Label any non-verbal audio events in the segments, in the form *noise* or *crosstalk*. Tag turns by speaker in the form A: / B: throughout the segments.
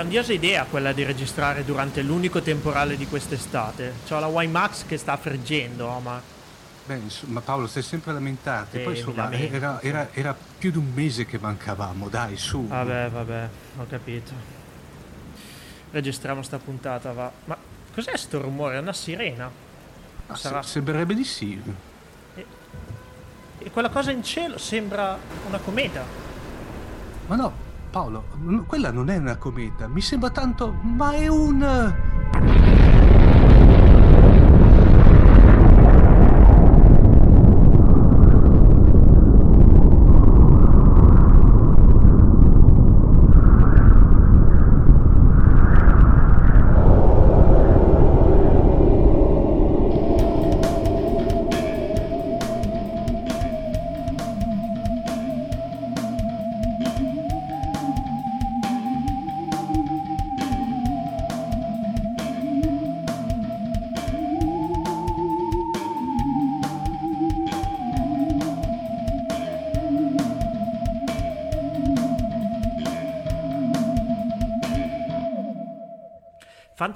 A: grandiosa idea quella di registrare durante l'unico temporale di quest'estate. C'ho la WiMAX che sta friggendo, ma...
B: Beh, insomma, Paolo, stai sempre a lamentarti.
A: Sì,
B: Poi,
A: mi
B: insomma,
A: lamento,
B: era, era- era più di un mese che mancavamo, dai, su.
A: Vabbè, vabbè, ho capito. Registriamo sta puntata, va. Ma cos'è sto rumore? È una sirena?
B: Ah,
A: sarà-
B: se- Sembrerebbe di sì.
A: E quella cosa in cielo sembra una cometa.
B: Ma no, Paolo, quella non è una cometa. Mi sembra tanto. Ma è un.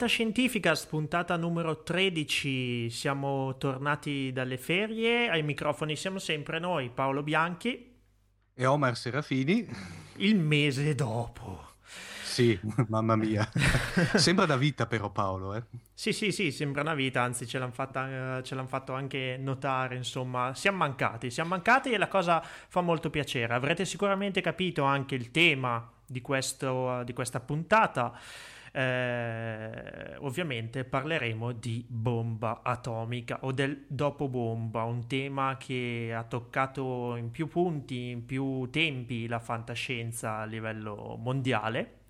A: Fantascientificast, puntata numero 13. Siamo tornati dalle ferie. Ai microfoni siamo sempre noi, Paolo Bianchi.
B: E Omar Serafini.
A: Il mese dopo.
B: Sì, *laughs* mamma mia. *laughs* Sembra da vita, però, Paolo, eh.
A: Sì, sì, sì, sembra una vita, anzi ce l'hanno fatta, eh, ce l'han fatto anche notare, insomma, siamo mancati, siamo mancati e la cosa fa molto piacere. Avrete sicuramente capito anche il tema di, questo, di questa puntata. Eh, ovviamente parleremo di bomba atomica o del dopo bomba, un tema che ha toccato in più punti, in più tempi la fantascienza a livello mondiale.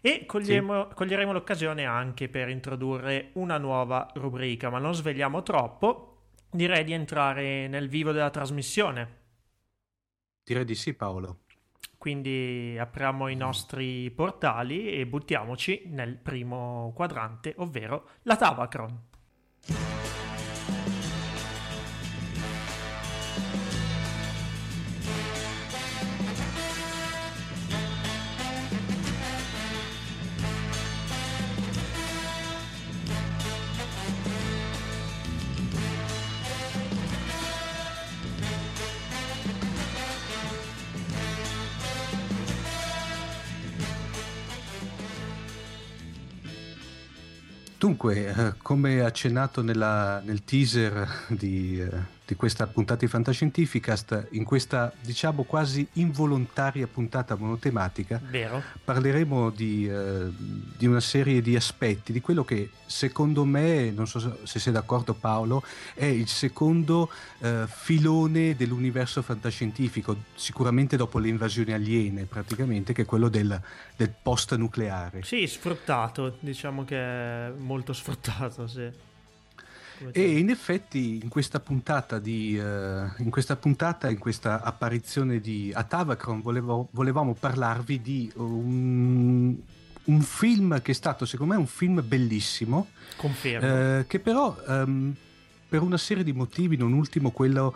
A: E coglieremo, coglieremo l'occasione anche per introdurre una nuova rubrica, ma non svegliamo troppo. Direi di entrare nel vivo della trasmissione.
B: Direi di sì, Paolo.
A: Quindi apriamo i nostri portali e buttiamoci nel primo quadrante, ovvero la Tavacron.
B: Dunque, eh, come accennato nella- nel teaser di, eh, di questa puntata di Fantascientificast, in questa diciamo quasi involontaria puntata monotematica,
A: Vero?
B: parleremo di, eh, di una serie di aspetti, di quello che secondo me, non so se- se sei d'accordo Paolo, è il secondo eh, filone dell'universo fantascientifico, sicuramente dopo le invasioni aliene praticamente, che è quello del, del post-nucleare.
A: Sì, sfruttato, diciamo che è molto sfruttato, sì.
B: E in effetti in questa puntata, di, eh, in questa puntata, in questa apparizione di Atavacron, volevo- volevamo parlarvi di un, un film che è stato secondo me un film bellissimo,
A: Confermo.
B: eh, che però ehm, per una serie di motivi, non ultimo quello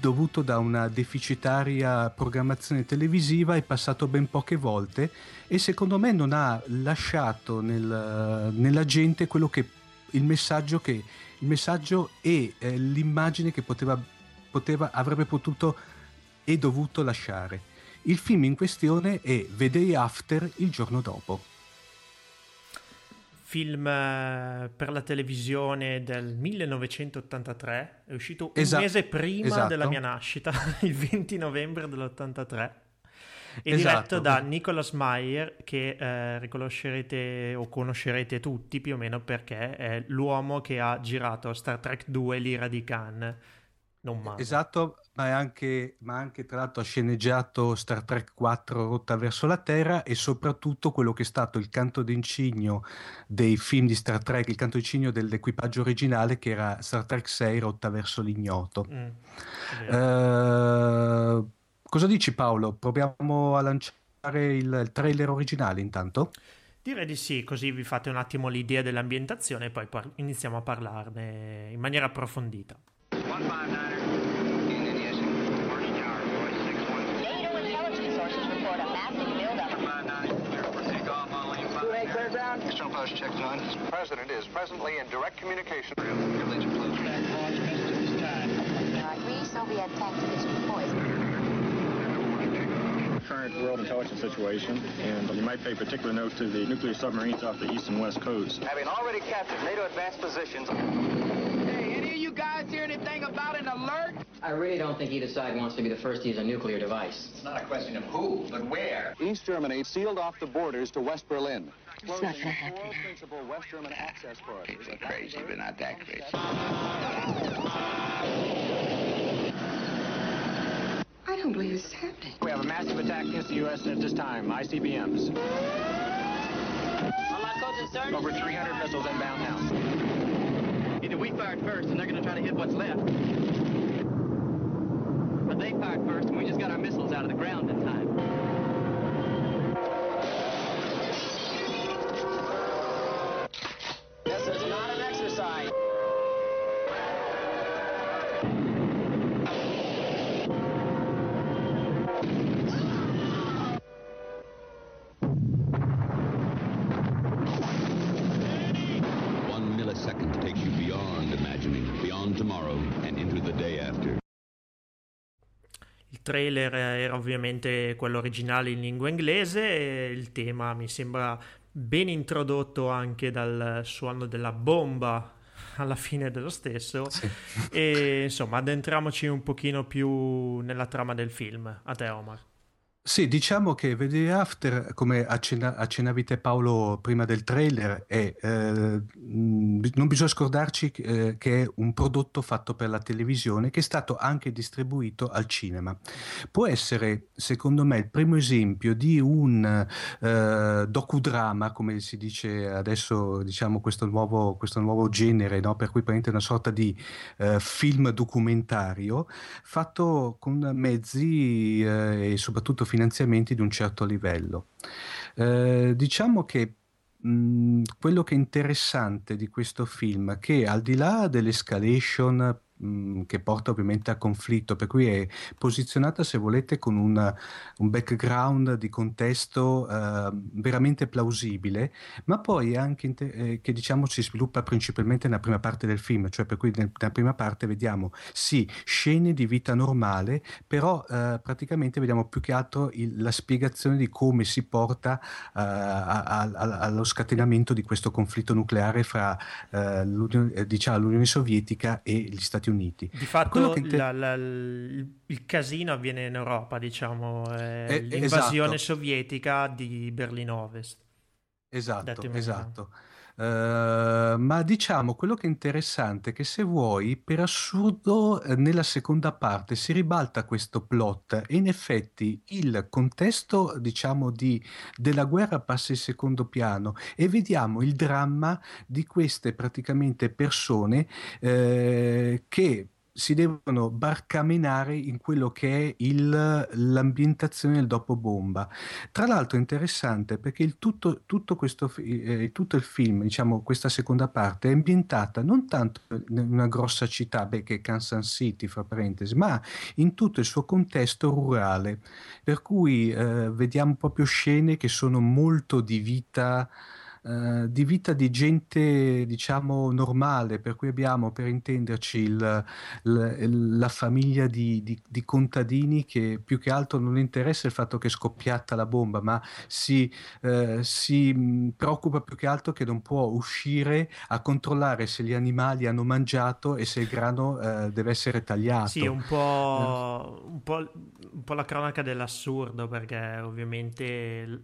B: dovuto da una deficitaria programmazione televisiva, è passato ben poche volte e secondo me non ha lasciato nel- nella gente quello che il messaggio che il messaggio e eh, l'immagine che poteva, poteva- avrebbe potuto e dovuto lasciare. Il film in questione è The Day After il giorno dopo.
A: Film eh, per la televisione del 1983, è uscito un
B: Esa-
A: mese prima
B: esatto.
A: della mia nascita, *laughs* il 20 novembre dell'83. E
B: Esatto.
A: diretto da Nicholas Meyer, che eh, riconoscerete o conoscerete tutti più o meno perché è l'uomo che ha girato Star Trek 2 L'ira di Khan. Non male.
B: Esatto, ma, è anche, ma anche tra l'altro ha sceneggiato Star Trek 4 Rotta verso la Terra e soprattutto quello che è stato il canto d'incigno dei film di Star Trek, il canto d'incigno dell'equipaggio originale che era Star Trek 6 Rotta verso l'ignoto.
A: Mm, è.
B: Eh, cosa dici Paolo? Proviamo a lanciare il, il trailer originale intanto?
A: Direi di sì, così vi fate un attimo l'idea dell'ambientazione e poi par- iniziamo a parlarne in maniera approfondita.
C: 159er. In ignition. Marsh Tower, voice 6-1.
D: NATO intelligence sources report a massive buildup.
C: 159, clear for takeoff on lane Check none.
D: The President is presently in direct communication.
C: Privilege blue.
E: Agree Soviet.
F: Current world intelligence situation, and you might pay particular note to the nuclear submarines off the east and west coasts.
D: Having already captured NATO advanced positions,
C: Hey, any of you guys hear anything about an alert?
G: I really don't think either side wants to be the first to use a nuclear device.
C: It's not a question of who, but where.
D: East Germany sealed off the borders to West Berlin.
E: It's not gonna happen.
D: Four principal West German access corridors.
C: Crazy, but not that crazy. *laughs*
E: I don't believe this is happening.
F: We have a massive attack against the U.S. at this time, ICBMs. Over 300 missiles inbound now.
H: Either we fired first and they're gonna try to hit what's left. But they fired first and we just got our missiles out of the ground in time.
A: Trailer era ovviamente quello originale in lingua inglese e il tema mi sembra ben introdotto anche dal suono della bomba alla fine dello stesso e insomma addentriamoci un pochino più nella trama del film. A te Omar.
B: Sì, diciamo che Vedere After, come accenna- accennavi te Paolo prima del trailer, è, eh, non bisogna scordarci eh, che è un prodotto fatto per la televisione che è stato anche distribuito al cinema. Può essere, secondo me, il primo esempio di un eh, docudrama, come si dice adesso, diciamo questo nuovo, questo nuovo genere, no? per cui prende una sorta di eh, film documentario fatto con mezzi eh, e soprattutto finanziamenti di un certo livello. Eh, diciamo che mh, quello che è interessante di questo film è che al di là dell'escalation mh, che porta ovviamente a conflitto, per cui è posizionata, se volete, con un, un background di contesto eh, veramente plausibile, ma poi anche eh, che diciamo si sviluppa principalmente nella prima parte del film, cioè per cui nel- nella prima parte vediamo sì scene di vita normale, però eh, praticamente vediamo più che altro il- la spiegazione di come si porta eh, a- a- allo scatenamento di questo conflitto nucleare fra eh, eh, diciamo, l'Unione Sovietica e gli Stati Uniti.
A: Di fatto
B: Quello che inter-
A: la- la- il, casino avviene in Europa, diciamo, è
B: Eh,
A: l'invasione
B: esatto.
A: sovietica di Berlino Ovest. detto
B: Esatto,
A: in
B: esatto. Eh, ma diciamo quello che è interessante è che se vuoi, per assurdo, eh, nella seconda parte si ribalta questo plot e in effetti il contesto, diciamo, di, della guerra passa in secondo piano e vediamo il dramma di queste praticamente persone eh, che si devono barcamenare in quello che è il- l'ambientazione del dopo bomba. Tra l'altro è interessante perché il tutto, tutto questo, eh, tutto il film, diciamo questa seconda parte, è ambientata non tanto in una grossa città, beh, che è Kansas City, fra parentesi, ma in tutto il suo contesto rurale, per cui eh, vediamo proprio scene che sono molto di vita eh, di vita di gente, diciamo, normale, per cui abbiamo, per intenderci, il- l- la famiglia di, di- di contadini che più che altro non interessa il fatto che è scoppiata la bomba, ma si, eh, si mh, preoccupa più che altro che non può uscire a controllare se gli animali hanno mangiato e se il grano eh, deve essere tagliato.
A: Sì, un po', un po', un po' la cronaca dell'assurdo, perché ovviamente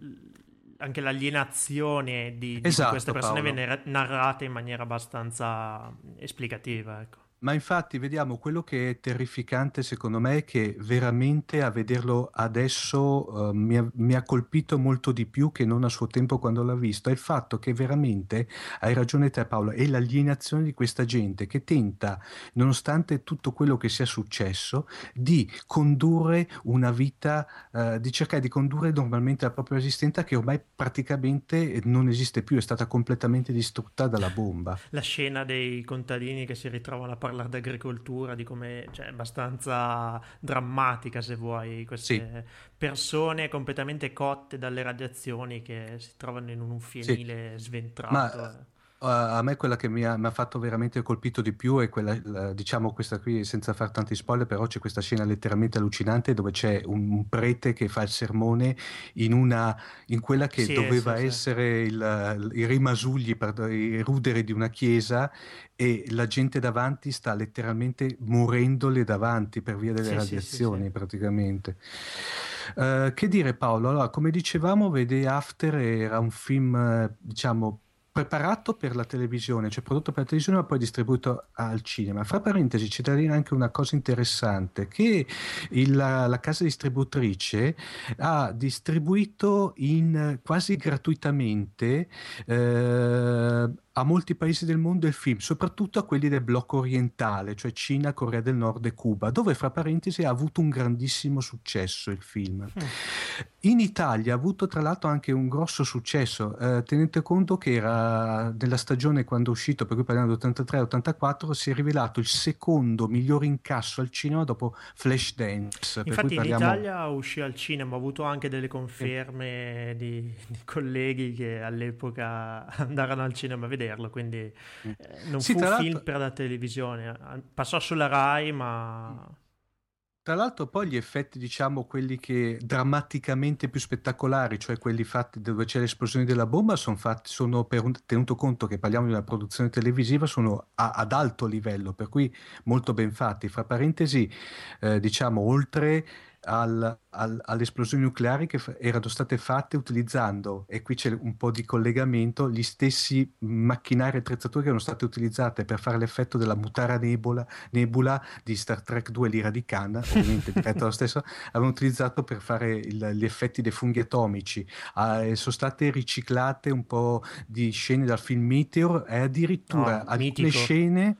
A: anche l'alienazione di, di
B: Esatto,
A: queste persone
B: Paolo.
A: viene ra- narrata in maniera abbastanza esplicativa, ecco.
B: Ma infatti vediamo quello che è terrificante secondo me che veramente a vederlo adesso eh, mi, ha, mi ha colpito molto di più che non a suo tempo quando l'ho visto, è il fatto che veramente, hai ragione te Paolo, è l'alienazione di questa gente che tenta, nonostante tutto quello che sia successo, di condurre una vita, eh, di cercare di condurre normalmente la propria esistenza che ormai praticamente non esiste più, è stata completamente distrutta dalla bomba.
A: La scena dei contadini che si ritrovano a parlare parlare d'agricoltura, di come, cioè, è abbastanza drammatica se vuoi, queste persone completamente cotte dalle radiazioni che si trovano in un fienile sventrato.
B: Ma uh, a me quella che mi ha, mi ha fatto veramente colpito di più è quella, la- diciamo questa qui, senza far tanti spoiler, però c'è questa scena letteralmente allucinante dove c'è un, prete che fa il sermone in, una, in quella che
A: Sì,
B: doveva
A: sì, sì.
B: essere il, i rimasugli, i ruderi di una chiesa e la gente davanti sta letteralmente morendole davanti per via delle
A: Sì, sì, sì,
B: radiazioni
A: sì.
B: praticamente. Eh, che dire Paolo? Allora, come dicevamo, Vede After era un film, eh, diciamo, preparato per la televisione, cioè prodotto per la televisione ma poi distribuito al cinema. Fra parentesi, c'è da dire anche una cosa interessante, che il- la, la casa distributrice ha distribuito in, quasi gratuitamente eh, a molti paesi del mondo il film, soprattutto a quelli del blocco orientale, cioè Cina, Corea del Nord e Cuba, dove fra parentesi ha avuto un grandissimo successo il film. In Italia ha avuto tra l'altro anche un grosso successo, eh, tenete conto che era nella stagione quando è uscito, per cui parliamo di 83-84, si è rivelato il secondo miglior incasso al cinema dopo Flashdance.
A: Infatti in
B: parliamo...
A: Italia uscì al cinema, ho avuto anche delle conferme di, di colleghi che all'epoca *laughs* andarono al cinema a vederlo, quindi eh, non
B: Sì,
A: fu un film per la televisione, eh, passò sulla Rai ma...
B: Tra l'altro poi gli effetti, diciamo, quelli che drammaticamente più spettacolari, cioè quelli fatti dove c'è l'esplosione della bomba, sono fatti, sono per un- tenuto conto che parliamo di una produzione televisiva, sono a- ad alto livello, per cui molto ben fatti. Fra parentesi, eh, diciamo, oltre al- al- alle esplosioni nucleari che f- erano state fatte utilizzando, e qui c'è un po' di collegamento, gli stessi macchinari e attrezzature che erano state utilizzate per fare l'effetto della mutara nebula, nebula di Star Trek 2 l'ira di Khan, *laughs* ovviamente diretto lo stesso, avevano utilizzato per fare il- gli effetti dei funghi atomici. Ah, e sono state riciclate un po' di scene dal film Meteor e addirittura
A: Oh,
B: alcune
A: mitico.
B: scene.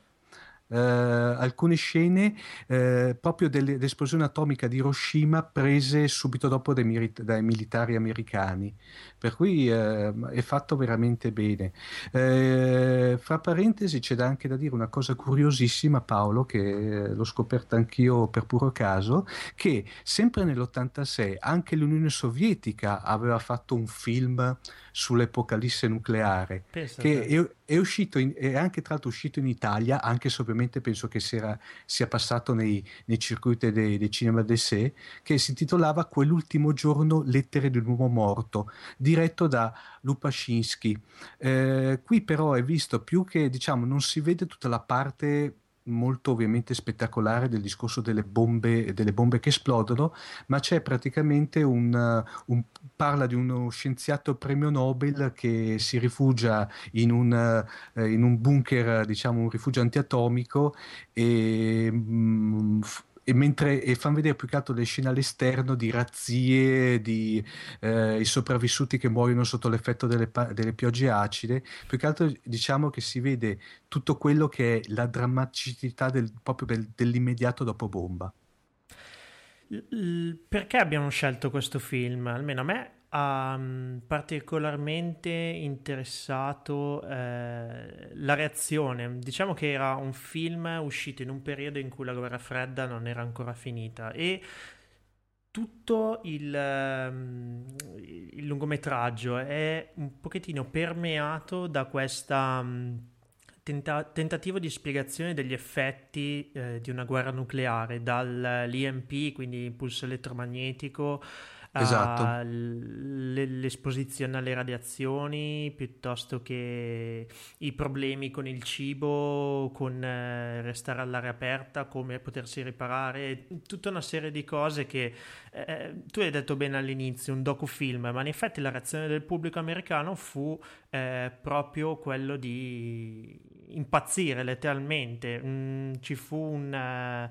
B: Eh, alcune scene eh, proprio delle- dell'esplosione atomica di Hiroshima prese subito dopo dai, miri- dai militari americani. Per cui eh, è fatto veramente bene. Eh, fra parentesi c'è da- anche da dire una cosa curiosissima Paolo che eh, l'ho scoperta anch'io per puro caso che sempre nell'86 anche l'Unione Sovietica aveva fatto un film sull'epocalisse nucleare
A: Pensa
B: che è, è uscito in- è anche tra l'altro uscito in Italia anche se ovviamente penso che sia, sia passato nei, nei circuiti dei, dei cinema d'essai che si intitolava Quell'ultimo giorno lettere di un uomo morto diretto da Lupascinski Eh, qui però è visto più che diciamo non si vede tutta la parte molto ovviamente spettacolare del discorso delle bombe, delle bombe che esplodono, ma c'è praticamente un, uh, un- parla di uno scienziato premio Nobel che si rifugia in un, eh, in un bunker, diciamo un rifugio antiatomico e, mm, f- e mentre e fanno vedere più che altro le scene all'esterno di razzie, di eh, i sopravvissuti che muoiono sotto l'effetto delle, delle piogge acide, più che altro diciamo che si vede tutto quello che è la drammaticità del- proprio del- dell'immediato dopo bomba.
A: Perché abbiamo scelto questo film? Almeno a me mm, particolarmente interessato eh, la reazione. Diciamo che era un film uscito in un periodo in cui la guerra fredda non era ancora finita e tutto il, ehm, il lungometraggio è un pochettino permeato da questa mm, tenta- tentativo di spiegazione degli effetti eh, di una guerra nucleare, dall'EMP, quindi impulso elettromagnetico,
B: Esatto.
A: all'esposizione alle radiazioni, piuttosto che i problemi con il cibo, con eh, restare all'aria aperta, come potersi riparare, tutta una serie di cose che eh, tu hai detto bene all'inizio, un docufilm, ma in effetti la reazione del pubblico americano fu eh, proprio quello di impazzire letteralmente. Mm, ci fu un, eh,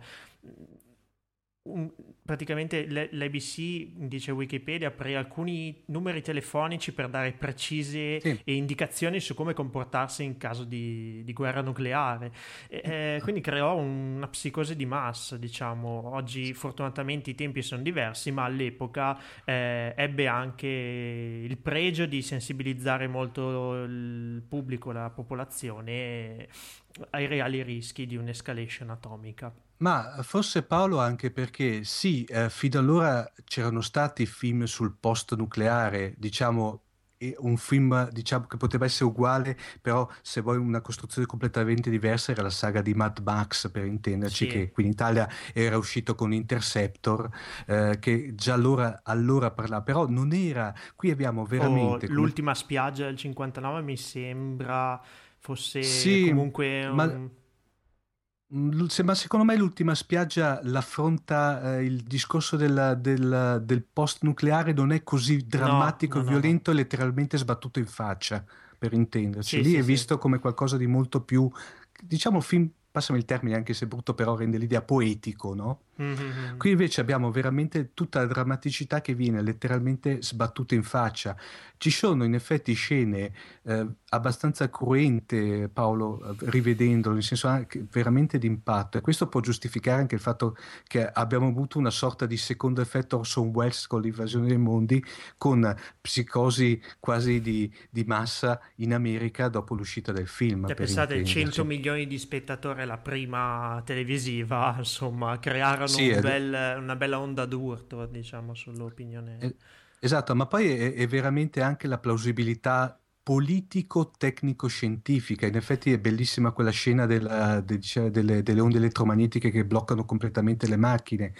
A: un- praticamente l'ABC, dice Wikipedia, apre alcuni numeri telefonici per dare precise sì. indicazioni su come comportarsi in caso di, di guerra nucleare. E, eh, quindi creò una psicosi di massa, diciamo. Oggi fortunatamente i tempi sono diversi, ma all'epoca eh, ebbe anche il pregio di sensibilizzare molto il pubblico, la popolazione ai reali rischi di un'escalation atomica.
B: Ma forse Paolo anche perché sì, eh, fino allora c'erano stati film sul post nucleare, diciamo un film diciamo, che poteva essere uguale, però se vuoi una costruzione completamente diversa era la saga di Mad Max per intenderci, sì. che qui in Italia era uscito con Interceptor, eh, che già allora, allora parlava, però non era, qui abbiamo veramente...
A: Oh, l'ultima spiaggia del 59 mi sembra fosse sì, comunque... Un... Ma
B: Mm, ma secondo me l'ultima spiaggia l'affronta eh, il discorso del, del, del, post nucleare non è così drammatico, no, no, violento no, e letteralmente sbattuto in faccia, per intenderci. Sì, Lì sì, è visto come qualcosa di molto più, diciamo, film, passami il termine anche se brutto, però rende l'idea poetico, no? Mm-hmm. Qui invece abbiamo veramente tutta la drammaticità che viene letteralmente sbattuta in faccia. Ci sono in effetti scene eh, abbastanza cruente, Paolo, rivedendolo, nel senso anche veramente d'impatto, e questo può giustificare anche il fatto che abbiamo avuto una sorta di secondo effetto Orson Welles con l'invasione dei mondi, con psicosi quasi di, di massa in America dopo l'uscita del film.
A: Cioè, pensate, 100 milioni di spettatori la prima televisiva, *laughs* insomma, crearono sì, un bel, una bella onda d'urto, diciamo, sull'opinione.
B: Esatto, ma poi è, è veramente anche la plausibilità politico-tecnico-scientifica. In effetti è bellissima quella scena della, de, diciamo, delle, delle, onde elettromagnetiche che bloccano completamente le macchine.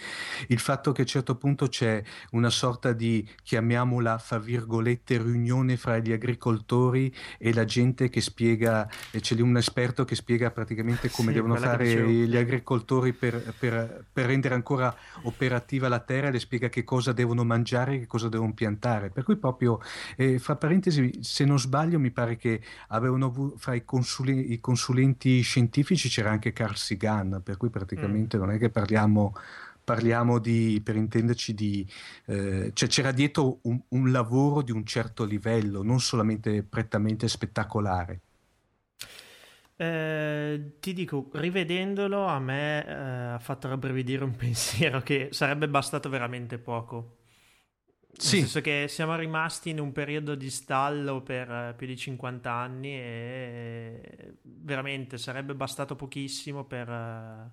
B: Il fatto che a un certo punto c'è una sorta di, chiamiamola, fra virgolette, riunione fra gli agricoltori e la gente che spiega, e c'è lì un esperto che spiega praticamente come sì, devono fare gli agricoltori per, per, per, rendere ancora operativa la terra e le spiega che cosa devono mangiare che cosa devono piantare. Per cui proprio, eh, fra parentesi, se non sbaglio, sbaglio, mi pare che avevano avuto, fra i, consuli, i, consulenti scientifici c'era anche Carl Sagan, per cui praticamente mm. non è che parliamo parliamo di, per intenderci, di, eh, cioè c'era dietro un, un, lavoro di un certo livello, non solamente prettamente spettacolare.
A: Eh, ti dico, rivedendolo a me eh, ha fatto rabbrividire un *laughs* pensiero che sarebbe bastato veramente poco. Sì. Nel senso che siamo rimasti in un periodo di stallo per eh, più di 50 anni e veramente sarebbe bastato pochissimo per, eh,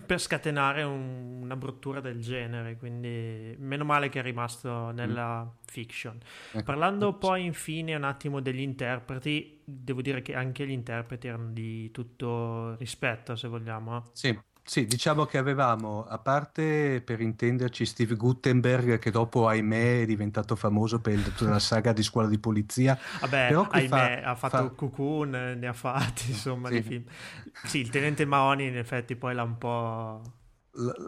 A: *laughs* per scatenare un, una bruttura del genere. Quindi meno male che è rimasto nella mm. fiction. Ecco. Parlando poi infine un attimo degli interpreti, devo dire che anche gli interpreti erano di tutto rispetto, se vogliamo.
B: Sì. Sì, diciamo che avevamo, a parte per intenderci Steve Gutenberg, che dopo, ahimè, è diventato famoso per tutta la saga di scuola di polizia.
A: Vabbè, ahimè, fa, ha fatto fa... Cocoon, ne ha fatti, insomma, sì. film. Sì, il tenente Mahoney in effetti poi l'ha un po'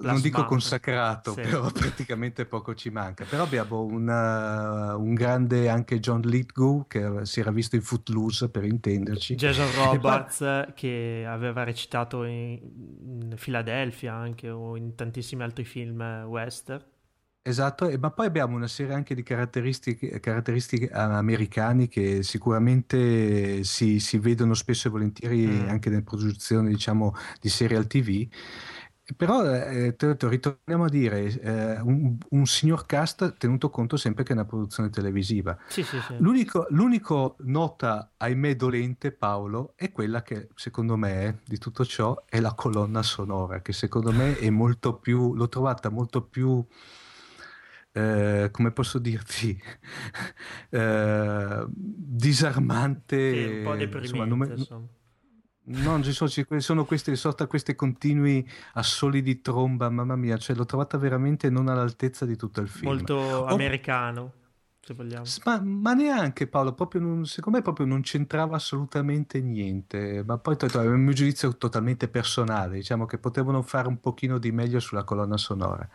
B: non dico consacrato, sì. però *laughs* praticamente poco ci manca. Però abbiamo una, un grande anche John Lithgow che si era visto in Footloose per intenderci.
A: Jason Roberts poi... che aveva recitato in, in Philadelphia anche o in tantissimi altri film western.
B: Esatto, ma poi abbiamo una serie anche di caratteristiche, caratteristiche americane che sicuramente si, si, vedono spesso e volentieri mm. anche nelle produzioni diciamo, di serial TV però eh, te, te, ritorniamo a dire eh, un, un, signor cast tenuto conto sempre che è una produzione televisiva.
A: Sì, sì, sì.
B: L'unico, l'unico, nota, ahimè, dolente, Paolo, è quella che secondo me di tutto ciò è la colonna sonora, che secondo me è molto più, l'ho trovata molto più... Eh, come posso dirti, *laughs* eh, disarmante.
A: Un po' deprimente, insomma, non me,
B: No, ci sono, ci sono queste, sorta questi continui assoli di tromba, mamma mia, cioè l'ho trovata veramente non all'altezza di tutto il film.
A: Molto oh, americano. Se vogliamo.
B: Ma, ma neanche Paolo, proprio non- secondo me proprio non c'entrava assolutamente niente, ma poi è un mio giudizio totalmente personale, diciamo che potevano fare un pochino di meglio sulla colonna sonora.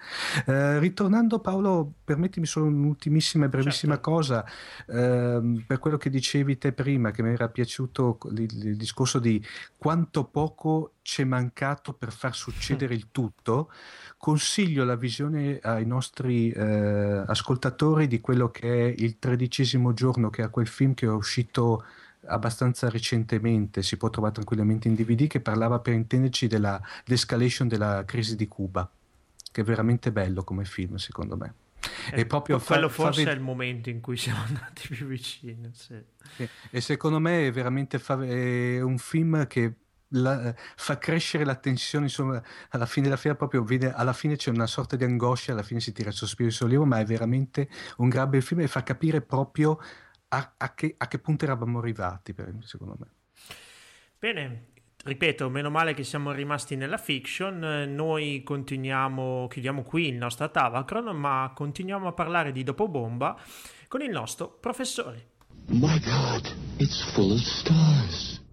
B: Eh, ritornando Paolo, permettimi solo un'ultimissima e brevissima
A: Certo.
B: cosa, ehm, per quello che dicevi te prima, che mi era piaciuto il, il discorso di quanto poco ci è mancato per far succedere il tutto, consiglio la visione ai nostri eh, ascoltatori di quello che è il tredicesimo giorno, che è quel film che è uscito abbastanza recentemente, si può trovare tranquillamente in DVD, che parlava per intenderci della l'escalation della crisi di Cuba, che è veramente bello come film, secondo me.
A: Eh,
B: E proprio fa-
A: quello
B: fa
A: forse
B: ved-
A: è il momento in cui *laughs* siamo andati più vicini. sì.
B: E, e secondo me è veramente fa- è un film che la- fa crescere la tensione, insomma, alla fine della fiera proprio vede, alla fine c'è una sorta di angoscia, alla fine si tira il sospiro di sollievo, ma è veramente un gran bel film e fa capire proprio a, a che, a che punto eravamo arrivati, per- secondo me.
A: Bene, ripeto, meno male che siamo rimasti nella fiction. eh, Noi continuiamo, chiudiamo qui il nostro Tavacron, ma continuiamo a parlare di Dopobomba con il nostro professore.
I: My God, it's full of stars.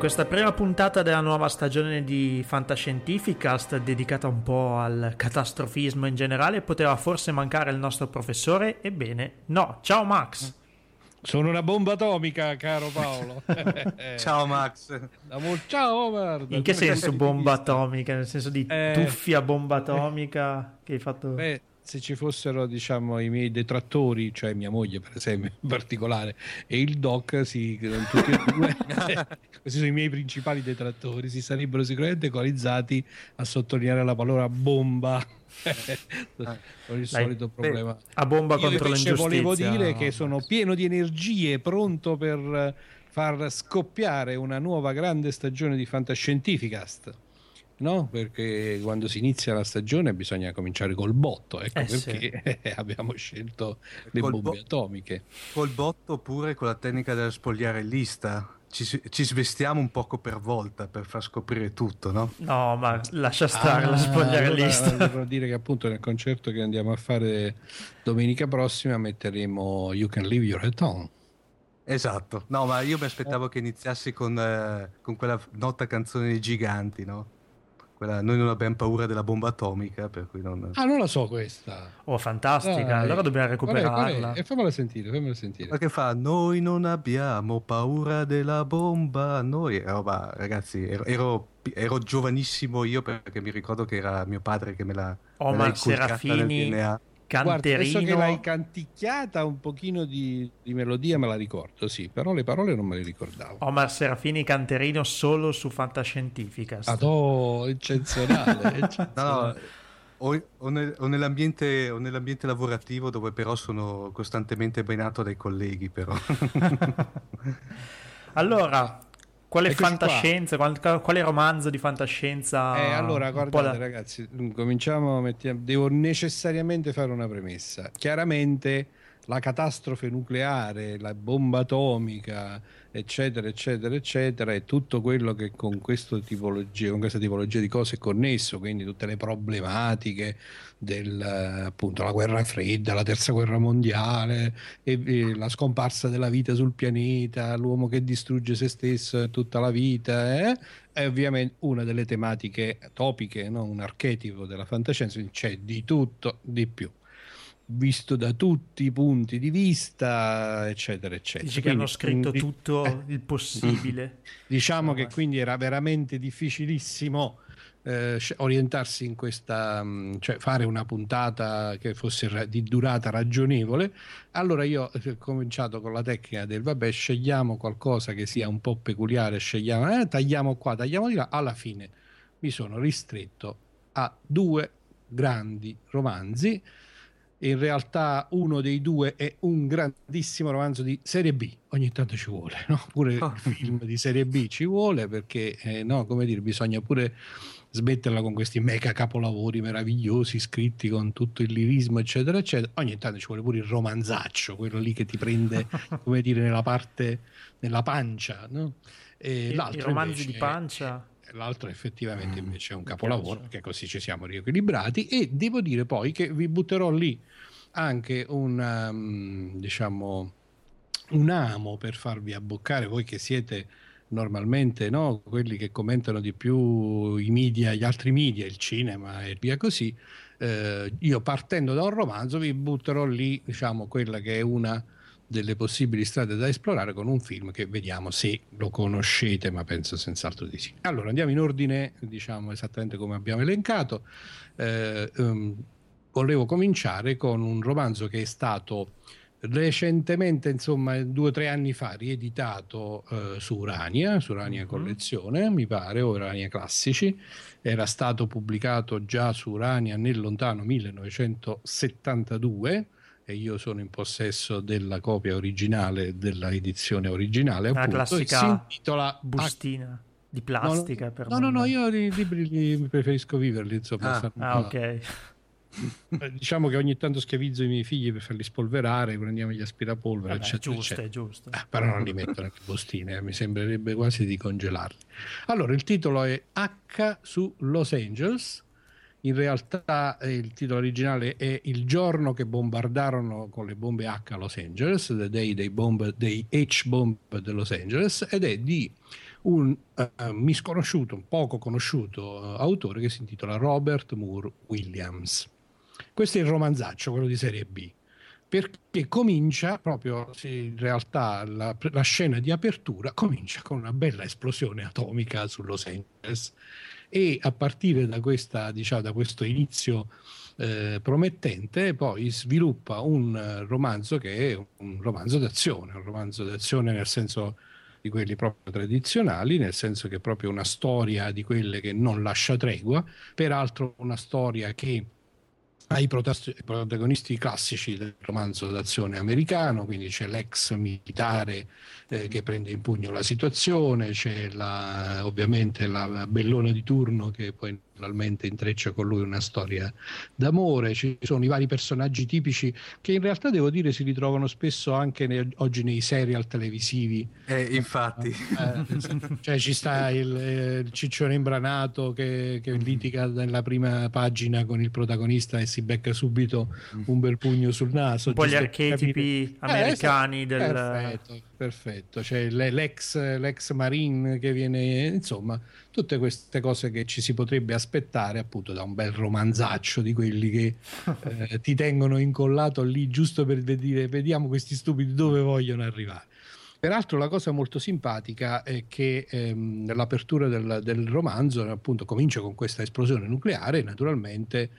A: Questa prima puntata della nuova stagione di Fantascientificast, dedicata un po' al catastrofismo in generale, poteva forse mancare il nostro professore? Ebbene, no. Ciao Max!
J: Sono una bomba atomica, caro Paolo. *laughs*
B: Ciao Max!
J: Ciao Omar.
A: In che senso bomba atomica? Nel senso di
J: Eh.
A: tuffia bomba atomica che hai fatto...
J: Beh, se ci fossero, diciamo, i miei detrattori, cioè mia moglie per esempio in particolare, e il doc, si, tutti e due, *laughs* questi sono i miei principali detrattori, si sarebbero sicuramente coalizzati a sottolineare la parola bomba. *laughs* con il solito problema.
A: a bomba
J: Io
A: contro l'ingiustizia.
J: volevo dire
A: no?
J: che sono pieno di energie, pronto per eh, far scoppiare una nuova grande stagione di Fantascientificast. No, perché quando si inizia la stagione bisogna cominciare col botto, ecco
A: Eh, sì.
J: perché *laughs* abbiamo scelto le
B: Col
J: bombe
B: bo-
J: atomiche.
B: Col botto oppure con la tecnica della spogliarellista. Ci, ci svestiamo un poco per volta per far scoprire tutto, no?
A: No, ma lascia stare la
J: Ah,
A: spogliarellista.
J: allora *laughs* Devo dire che appunto nel concerto che andiamo a fare domenica prossima metteremo You Can Leave Your Head On.
B: Esatto, no, ma io mi aspettavo che iniziassi con, eh, con quella nota canzone dei giganti, no? Quella, noi non abbiamo paura della bomba atomica, per cui non...
J: Ah, non la so questa.
A: Oh, fantastica.
J: Dai.
A: Allora dobbiamo
J: Qual è, qual è?
A: recuperarla.
J: E fammela sentire, fammela sentire.
B: Ma che fa? Noi non abbiamo paura della bomba. Noi, eh, roba, ragazzi, ero, ero, ero giovanissimo io perché mi ricordo che era mio padre che me la. me l'ha
A: Omar
B: inculcata nel
A: Serafini,
B: DNA.
J: Guarda, adesso che
A: Canterino.
J: l'hai canticchiata un pochino di, di melodia me la ricordo, sì, però le parole non me le ricordavo.
A: Omar Serafini Canterino solo su Fantascientificast.
J: Adò, *laughs* eccezionale.
B: No,
J: eccezionale.
B: no, o, o nel- o nell'ambiente, o nell'ambiente lavorativo dove però sono costantemente benato dai colleghi, però. *laughs*
A: Allora, quale
J: Eccoci
A: fantascienza, qual- quale romanzo di fantascienza?
J: Eh, allora, guardate
A: da-
J: ragazzi, cominciamo, mettiamo- devo necessariamente fare una premessa. Chiaramente la catastrofe nucleare, la bomba atomica, eccetera, eccetera, eccetera, è tutto quello che con, tipologia, con questa tipologia di cose è connesso, quindi tutte le problematiche della guerra fredda, la terza guerra mondiale, e, e la scomparsa della vita sul pianeta, l'uomo che distrugge se stesso e tutta la vita, eh? è ovviamente una delle tematiche topiche, no? un archetipo della fantascienza, c'è di tutto, di più, visto da tutti i punti di vista, eccetera, eccetera.
A: Dici che hanno
J: Quindi,
A: scritto
J: di-
A: tutto
J: eh,
A: il possibile. *laughs*
J: Diciamo che quindi era veramente difficilissimo eh, orientarsi in questa, mh, cioè fare una puntata che fosse di durata ragionevole. Allora io eh, ho cominciato con la tecnica del vabbè, scegliamo qualcosa che sia un po' peculiare, scegliamo, eh, tagliamo qua, tagliamo di là. Alla fine mi sono ristretto a due grandi romanzi. In realtà uno dei due è un grandissimo romanzo di serie B, ogni tanto ci vuole, no? pure il film di serie B ci vuole perché, eh, no, come dire, bisogna pure smetterla con questi mega capolavori meravigliosi scritti con tutto il lirismo, eccetera, eccetera. Ogni tanto ci vuole pure il romanzaccio, quello lì che ti prende, *laughs* come dire, nella parte, nella pancia, no? E
A: I,
J: l'altro
A: i romanzi
J: invece
A: di pancia.
J: L'altro effettivamente
B: Mm,
J: invece è un capolavoro perché così ci siamo riequilibrati e devo dire poi che vi butterò lì anche un um, diciamo un amo per farvi abboccare voi che siete normalmente no, quelli che commentano di più i media, gli altri media, il cinema e via così. Eh, io partendo da un romanzo vi butterò lì, diciamo, quella che è una delle possibili strade da esplorare con un film che vediamo se lo conoscete, ma penso senz'altro di sì. Allora andiamo in ordine, diciamo esattamente come abbiamo elencato. Eh, ehm, volevo cominciare con un romanzo che è stato recentemente, insomma, due o tre anni fa, rieditato eh, su Urania, su Urania
A: Mhm.
J: Collezione, mi pare, o Urania Classici. Era stato pubblicato già su Urania nel lontano 1972 e io sono in possesso della copia originale della edizione originale.
A: La
J: appunto,
A: classica
J: si intitola
A: bustina di plastica. per
J: No, no, no, io i libri li preferisco viverli, insomma.
B: Ah.
A: Ah, ok. *laughs*
J: Eh, Diciamo che ogni tanto schiavizzo i miei figli per farli spolverare, prendiamo gli aspirapolvere,
A: Vabbè,
J: eccetera,
A: giusto,
J: eccetera.
A: giusto.
J: Eh, però non li metto nelle bustine, eh, mi sembrerebbe quasi di congelarli. Allora, il titolo è H su Los Angeles. In realtà eh, il titolo originale è Il giorno che bombardarono con le bombe H Los Angeles, The Day dei, bomb, H-bomb di Los Angeles, ed è di un eh, misconosciuto, un poco conosciuto eh, autore che si intitola Robert Moore Williams. Questo è il romanzaccio, quello di serie B, perché comincia proprio, in realtà la, la scena di apertura comincia con una bella esplosione atomica su Los Angeles e a partire da, questa, diciamo, da questo inizio eh, promettente poi sviluppa un eh, romanzo che è un romanzo d'azione, un romanzo d'azione nel senso di quelli proprio tradizionali, nel senso che è proprio una storia di quelle che non lascia tregua, peraltro una storia che ha i protas- i protagonisti classici del romanzo d'azione americano, quindi c'è l'ex militare eh, che prende in pugno la situazione, c'è la, ovviamente la bellona di turno che poi naturalmente intreccia con lui una storia d'amore, ci sono i vari personaggi tipici che in realtà devo dire si ritrovano spesso anche ne- oggi nei serial televisivi
B: Eh, infatti.
J: eh, cioè ci sta il, eh, il ciccione imbranato che, che litiga nella prima pagina con il protagonista e si becca subito un bel pugno sul naso.
A: Un po' gli archetipi
J: Eh,
A: americani
J: esatto.
A: del...
J: Perfetto, perfetto. C'è le- l'ex, l'ex marine che viene, insomma, tutte queste cose che ci si potrebbe aspettare appunto da un bel romanzaccio di quelli che *laughs* eh, ti tengono incollato lì giusto per dire vediamo questi stupidi dove vogliono arrivare. Peraltro la cosa molto simpatica è che ehm, nell'apertura del, del romanzo appunto comincia con questa esplosione nucleare, naturalmente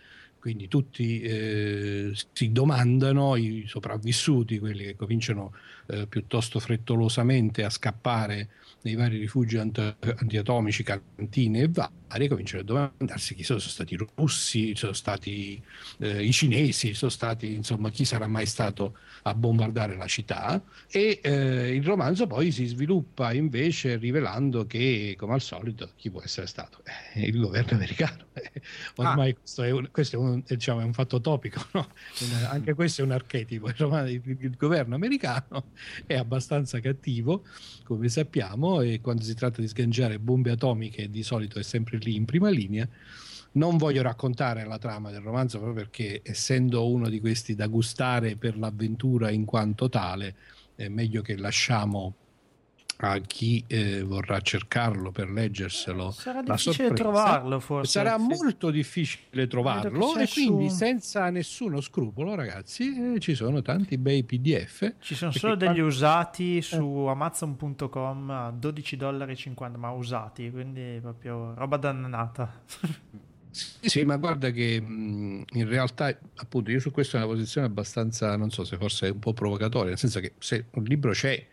J: quindi tutti eh, si domandano, i sopravvissuti, quelli che cominciano eh, piuttosto frettolosamente a scappare nei vari rifugi ant- antiatomici, cantine e varie, cominciano a domandarsi chi sono, sono stati i russi, sono stati eh, i cinesi, sono stati insomma chi sarà mai stato a bombardare la città. E eh, il romanzo poi si sviluppa invece rivelando che come al solito chi può essere stato? Eh, il governo americano. *laughs* Ormai questo, è un, questo è, un, diciamo, è un fatto topico *laughs* no? Un- anche questo è un archetipo. Il- il governo americano è abbastanza cattivo come sappiamo e quando si tratta di sganciare bombe atomiche di solito è sempre lì in prima linea. Non voglio raccontare la trama del romanzo proprio perché essendo uno di questi da gustare per l'avventura in quanto tale è meglio che lasciamo a chi eh, vorrà cercarlo per leggerselo
A: Sarà
J: la
A: difficile trovarlo forse.
J: sarà
A: sì.
J: molto difficile trovarlo e quindi
A: su-
J: senza nessuno scrupolo ragazzi eh, ci sono tanti bei pdf
A: Ci sono solo degli
J: quando-
A: usati su amazon.com a 12,50 dollari, ma usati, quindi proprio roba dannata.
J: Sì, sì, ma guarda che mh, in realtà, appunto, io su questo ho una posizione abbastanza, non so se forse è un po' provocatoria, nel senso che se un libro c'è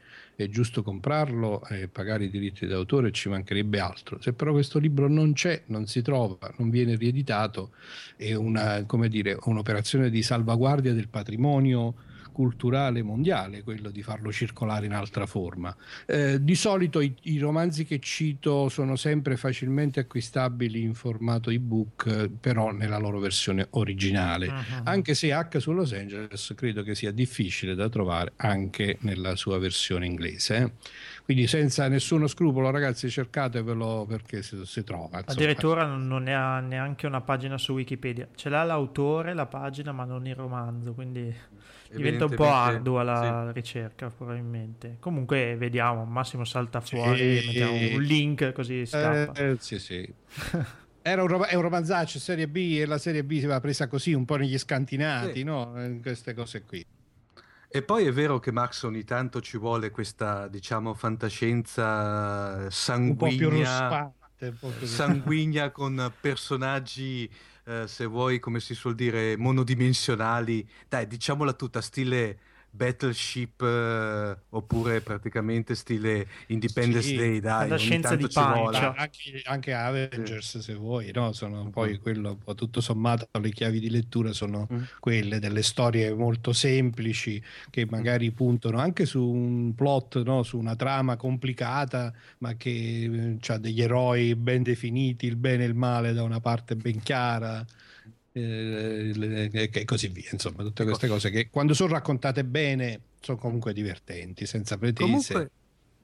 J: è giusto comprarlo e pagare i diritti d'autore, ci mancherebbe altro. Se però questo libro non c'è, non si trova, non viene rieditato, è una, dire, un'operazione di salvaguardia del patrimonio culturale mondiale quello di farlo circolare in altra forma. Eh, di solito i, i, romanzi che cito sono sempre facilmente acquistabili in formato ebook, eh, però nella loro versione originale, uh-huh. anche se H su Los Angeles credo che sia difficile da trovare anche nella sua versione inglese. Eh. Quindi senza nessuno scrupolo, ragazzi, cercatevelo perché si, si trova.
A: Insomma. Addirittura non ne ha neanche una pagina su Wikipedia. Ce l'ha l'autore, la pagina, ma non il romanzo, quindi diventa un po' ardua la sì. ricerca probabilmente. Comunque vediamo, Massimo salta fuori, sì. mettiamo un link così scappa.
J: Eh, sì, sì. *laughs* Era un, è un romanzaccio serie B e la serie B si va presa così un po' negli scantinati, sì. no? Queste cose qui.
B: E poi è vero che Max ogni tanto ci vuole questa, diciamo, fantascienza sanguigna, sanguigna *laughs* con personaggi, eh, se vuoi, come si suol dire, monodimensionali. Dai, diciamola tutta, stile Battleship eh, oppure praticamente stile Independence sì, Day dai,
A: la scienza di pancia
J: anche, anche, Avengers se vuoi no? sono mm. poi quello tutto sommato le chiavi di lettura sono mm. quelle delle storie molto semplici che mm. magari puntano anche su un plot no? su una trama complicata ma che eh, ha degli eroi ben definiti il bene e il male da una parte ben chiara eh, e così via. Insomma, tutte queste ecco. cose che quando sono raccontate bene sono comunque divertenti, senza pretese. Comunque,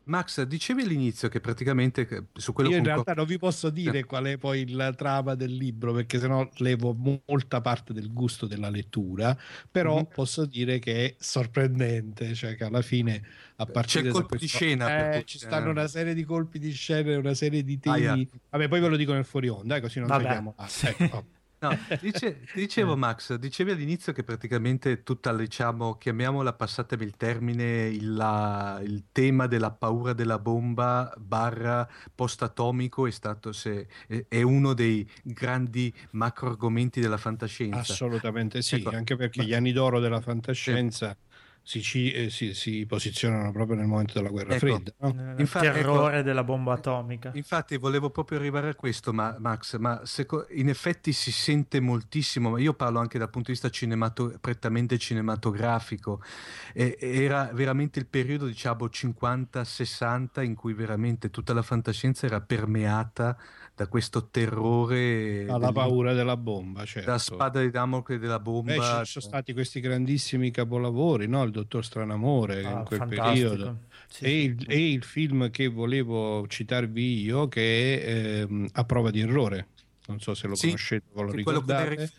B: Max, dicevi all'inizio che praticamente su quello
J: Io in realtà non vi posso dire eh. qual è poi la trama del libro perché sennò levo molta parte del gusto della lettura, però mm-hmm. posso dire che è sorprendente, cioè che alla fine a partire
B: C'è colpo questo, di scena
J: eh, ci stanno una serie di colpi di scena, una serie di temi. Ah, yeah. Vabbè, poi ve lo dico nel fuori onda, eh, così non tagliamo. Ah, ecco. *laughs*
B: No, dice, dicevo eh. Max, dicevi all'inizio che praticamente tutta, diciamo, chiamiamola, passatemi il termine, il, la, il tema della paura della bomba barra post-atomico è stato se, è, è, uno dei grandi macro argomenti della fantascienza.
J: Assolutamente sì, ecco, anche perché ma... gli anni d'oro della fantascienza... Sì si, ci, eh, si, si, posizionano proprio nel momento della guerra ecco, fredda. No?
A: Il terrore ecco, della bomba atomica.
B: Infatti volevo proprio arrivare a questo, ma, Max, ma seco- in effetti si sente moltissimo, ma io parlo anche dal punto di vista cinemato- prettamente cinematografico, e, era veramente il periodo diciamo 50-60 in cui veramente tutta la fantascienza era permeata da questo terrore
J: alla del... paura della bomba certo.
B: la spada di Damocle della bomba Beh,
J: ci sono cioè stati questi grandissimi capolavori no? il dottor Stranamore ah, in quel fantastico. periodo sì, e, il, e, il, film che volevo citarvi io che è ehm, A prova di errore non so se lo sì, conoscete o lo ricordate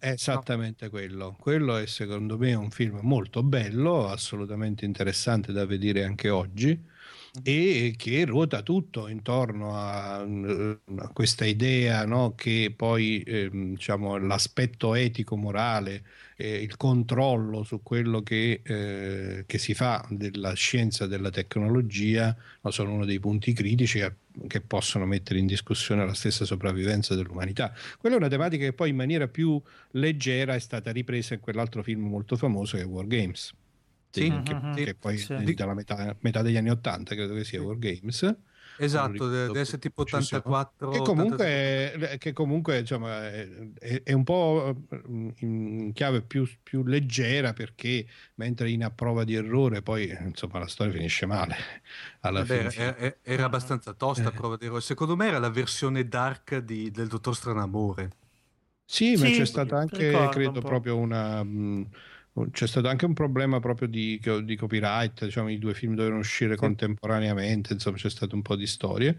J: è esattamente no. quello. Quello è secondo me un film molto bello, assolutamente interessante da vedere anche oggi e che ruota tutto intorno a, a questa idea no? che poi eh, diciamo, l'aspetto etico-morale, eh, il controllo su quello che, eh, che, si fa della scienza e della tecnologia no? sono uno dei punti critici che, che possono mettere in discussione la stessa sopravvivenza dell'umanità. Quella è una tematica che poi in maniera più leggera è stata ripresa in quell'altro film molto famoso che è War Games sì, che, uh-huh, che, poi sì. dalla metà, metà, degli anni 80 credo che sia War Games
B: esatto deve essere tipo 84
J: che comunque, 83. Che comunque insomma, è, è, un po' in chiave più, più, leggera perché mentre in a prova di errore poi insomma la storia finisce male *laughs* alla
B: Beh, fine, era, era abbastanza tosta a eh. prova di errore. Secondo me era la versione dark di, del dottor Stranamore.
J: Sì, sì ma c'è stata anche credo proprio una mh, c'è stato anche un problema proprio di, di copyright, diciamo i due film dovevano uscire sì. contemporaneamente, insomma c'è stato un po' di storie.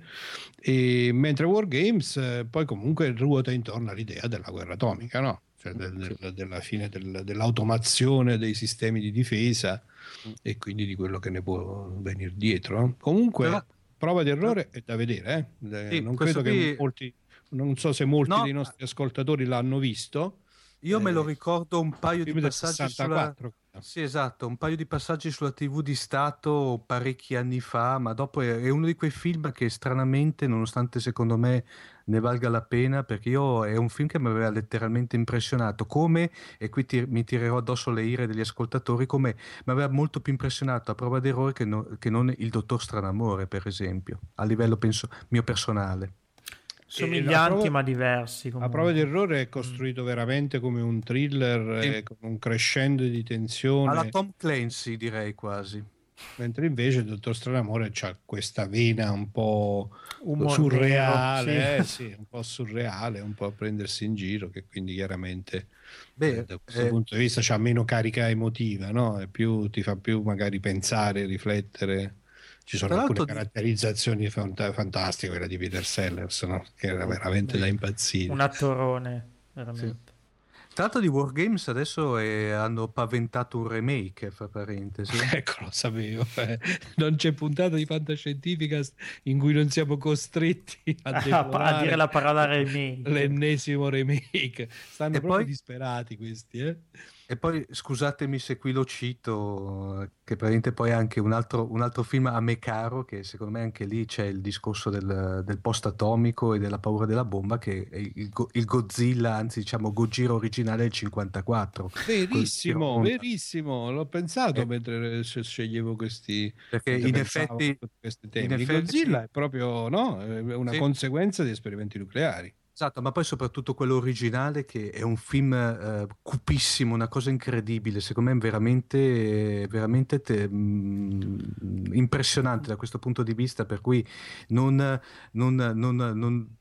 J: E, mentre War Games eh, poi comunque ruota intorno all'idea della guerra atomica, no? Cioè del, del, della fine del, dell'automazione dei sistemi di difesa mm. e quindi di quello che ne può venire dietro. Comunque, Però... prova di errore è da vedere, eh? sì, non credo qui... che molti, non so se molti no. dei nostri ascoltatori l'hanno visto
B: io me lo eh, ricordo un paio di passaggi 64. sulla... Sì, esatto, un paio di passaggi sulla TV di Stato parecchi anni fa, ma dopo è, uno di quei film che stranamente, nonostante secondo me ne valga la pena, perché io è un film che mi aveva letteralmente impressionato, come, e qui ti, mi tirerò addosso le ire degli ascoltatori, come mi aveva molto più impressionato a prova d'errore che, no, che non il Dottor Stranamore, per esempio, a livello penso mio personale.
A: Somiglianti ma diversi.
J: A
A: comunque.
J: prova d'errore è costruito veramente come un thriller,
B: Sì.
J: eh, con un crescendo di tensione.
B: Alla Tom Clancy direi quasi.
J: Mentre invece il dottor Stranamore ha questa vena un po'
A: Umor
J: surreale,
A: nero,
J: eh,
A: sì. *laughs*
J: sì, un po' surreale, un po' a prendersi in giro, che quindi chiaramente
B: Beh,
J: eh, da questo
B: eh,
J: punto di vista c'ha meno carica emotiva, no? È più, ti fa più magari pensare, riflettere. Ci sono
B: Tra
J: alcune caratterizzazioni fanta- fantastiche, quella di Peter Sellers, no? che era veramente da impazzire.
A: Un attorone, veramente.
B: Tra l'altro di Wargames adesso eh, hanno paventato un remake, fra parentesi. *laughs*
J: Ecco, lo sapevo. eh. *laughs* Non c'è puntata di Fantascientificast in cui non siamo costretti a, *laughs*
A: A, dire la parola remake.
J: l'ennesimo remake. Stanno
B: E
J: proprio
B: poi-
J: disperati questi, eh?
B: E poi scusatemi se qui lo cito, che praticamente poi è anche un altro, un altro film a me caro, che secondo me anche lì c'è il discorso del, del post-atomico e della paura della bomba, che è il, il Godzilla, anzi diciamo Gojira originale del 54.
J: Verissimo, verissimo. L'ho pensato
B: Eh.
J: mentre sceglievo questi.
B: Perché in effetti,
J: questi temi.
B: in effetti
J: Godzilla
B: sì.
J: è proprio no, una
B: Sì.
J: conseguenza di esperimenti nucleari.
B: Esatto, ma poi soprattutto quello originale che è un film eh, cupissimo, una cosa incredibile, secondo me veramente, veramente te- mm, impressionante da questo punto di vista, per cui non, non- non- non-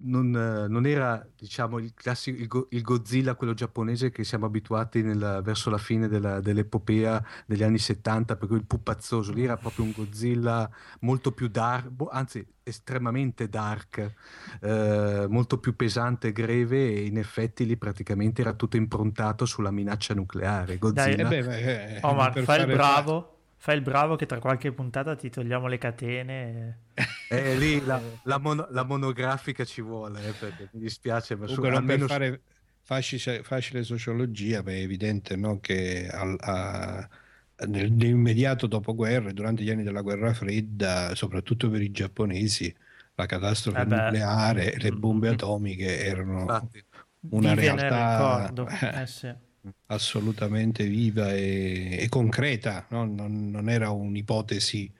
B: non, eh, non era diciamo il classico il, Go- il Godzilla quello giapponese che siamo abituati nella- verso la fine della- dell'epopea degli anni 70 per cui il pupazzoso lì era proprio un Godzilla molto più dark boh, anzi estremamente dark eh, molto più pesante e greve e in effetti lì praticamente era tutto improntato sulla minaccia nucleare Godzilla
A: Dai,
J: Eh beh, beh, eh,
A: Omar,
J: per
A: fai il
J: fare-
A: bravo. Fai il bravo che tra qualche puntata ti togliamo le catene.
B: Eh, *laughs* lì la, la mono- la monografica ci vuole eh, perché mi dispiace ma su-
J: Comunque, per
B: almeno
J: fare facile, facile sociologia, beh, è evidente no, che al- a- nel- nell'immediato dopoguerra, e durante gli anni della guerra fredda, soprattutto per i giapponesi, la catastrofe
A: Eh
J: nucleare e le bombe
A: mm.
J: atomiche erano
B: infatti
J: una realtà. *laughs*
A: Eh sì.
J: Assolutamente viva e, e concreta, no? non, non era un'ipotesi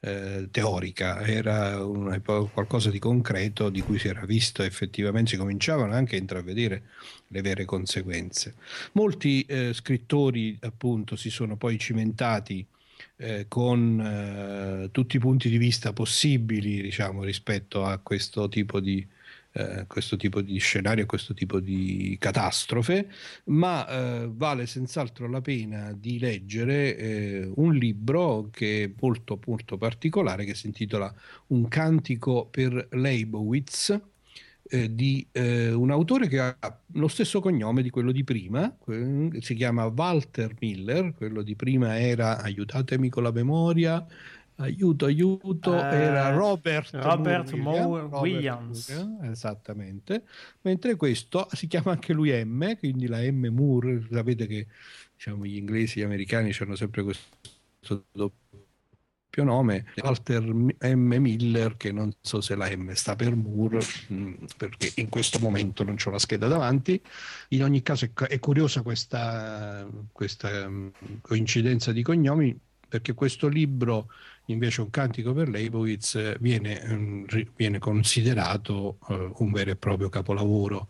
J: eh, teorica, era una qualcosa di concreto di cui si era visto effettivamente, si cominciavano anche a intravedere le vere conseguenze. Molti eh, scrittori appunto si sono poi cimentati eh, con eh, tutti i punti di vista possibili, diciamo, rispetto a questo tipo di, eh, questo tipo di scenario, questo tipo di catastrofe, ma eh, vale senz'altro la pena di leggere eh, un libro che è molto, molto particolare, che si intitola Un cantico per Leibowitz, eh, di eh, un autore che ha lo stesso cognome di quello di prima, que- si chiama Walter Miller, quello di prima era, aiutatemi con la memoria, aiuto, aiuto,
A: Eh,
J: era Robert,
A: Robert
J: Moore
A: Moore
J: Robert
A: Williams.
J: Moore, esattamente, mentre questo si chiama anche lui M, quindi la M Moore, sapete che diciamo, gli inglesi e gli americani hanno sempre questo doppio nome, Walter M. Miller, che non so se la M sta per Moore, mh, perché in questo momento non ho la scheda davanti. In ogni caso è, curiosa questa, questa mh, coincidenza di cognomi, perché questo libro invece un cantico per Leibowitz eh, viene, mm, viene considerato eh, un vero e proprio capolavoro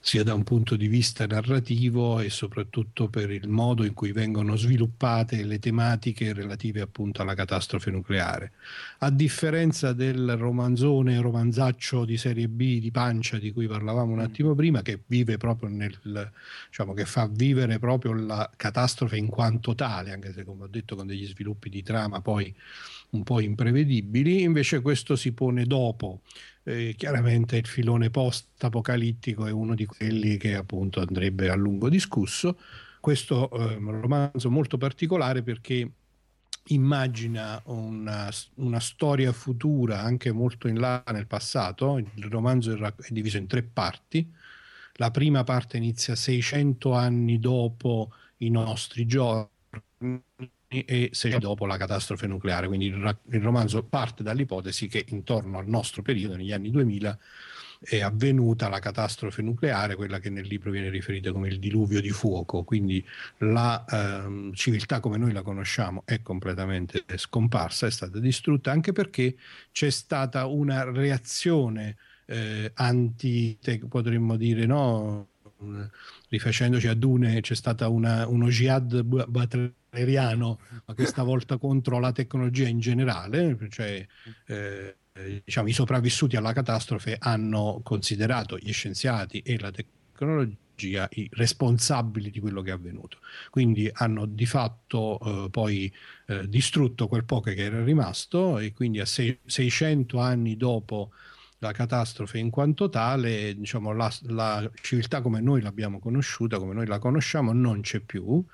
J: sia da un punto di vista narrativo e soprattutto per il modo in cui vengono sviluppate le tematiche relative appunto alla catastrofe nucleare. A differenza del romanzone, romanzaccio di serie B di pancia di cui parlavamo un attimo prima, che vive proprio nel, diciamo che fa vivere proprio la catastrofe in quanto tale, anche se come ho detto con degli sviluppi di trama poi un po' imprevedibili, invece questo si pone dopo. Eh, chiaramente il filone post-apocalittico è uno di quelli che appunto andrebbe a lungo discusso. Questo eh, è un romanzo molto particolare perché immagina una, una storia futura anche molto in là nel passato. Il romanzo è diviso in tre parti. La prima parte inizia 600 anni dopo i nostri giorni e sei dopo la catastrofe nucleare. Quindi il, il romanzo parte dall'ipotesi che intorno al nostro periodo, negli anni 2000, è avvenuta la catastrofe nucleare, quella che nel libro viene riferita come il diluvio di fuoco. Quindi la ehm, civiltà come noi la conosciamo è completamente scomparsa, è stata distrutta anche perché c'è stata una reazione eh, anti, potremmo dire, no? rifacendoci a Dune, c'è stato uno jihad butleriano, ma questa volta contro la tecnologia in generale, cioè eh, diciamo, i sopravvissuti alla catastrofe hanno considerato gli scienziati e la tecnologia i responsabili di quello che è avvenuto. Quindi hanno di fatto eh, poi eh, distrutto quel poco che era rimasto e quindi a sei, 600 anni dopo la catastrofe in quanto tale, diciamo, la, la civiltà come noi l'abbiamo conosciuta, come noi la conosciamo, non c'è più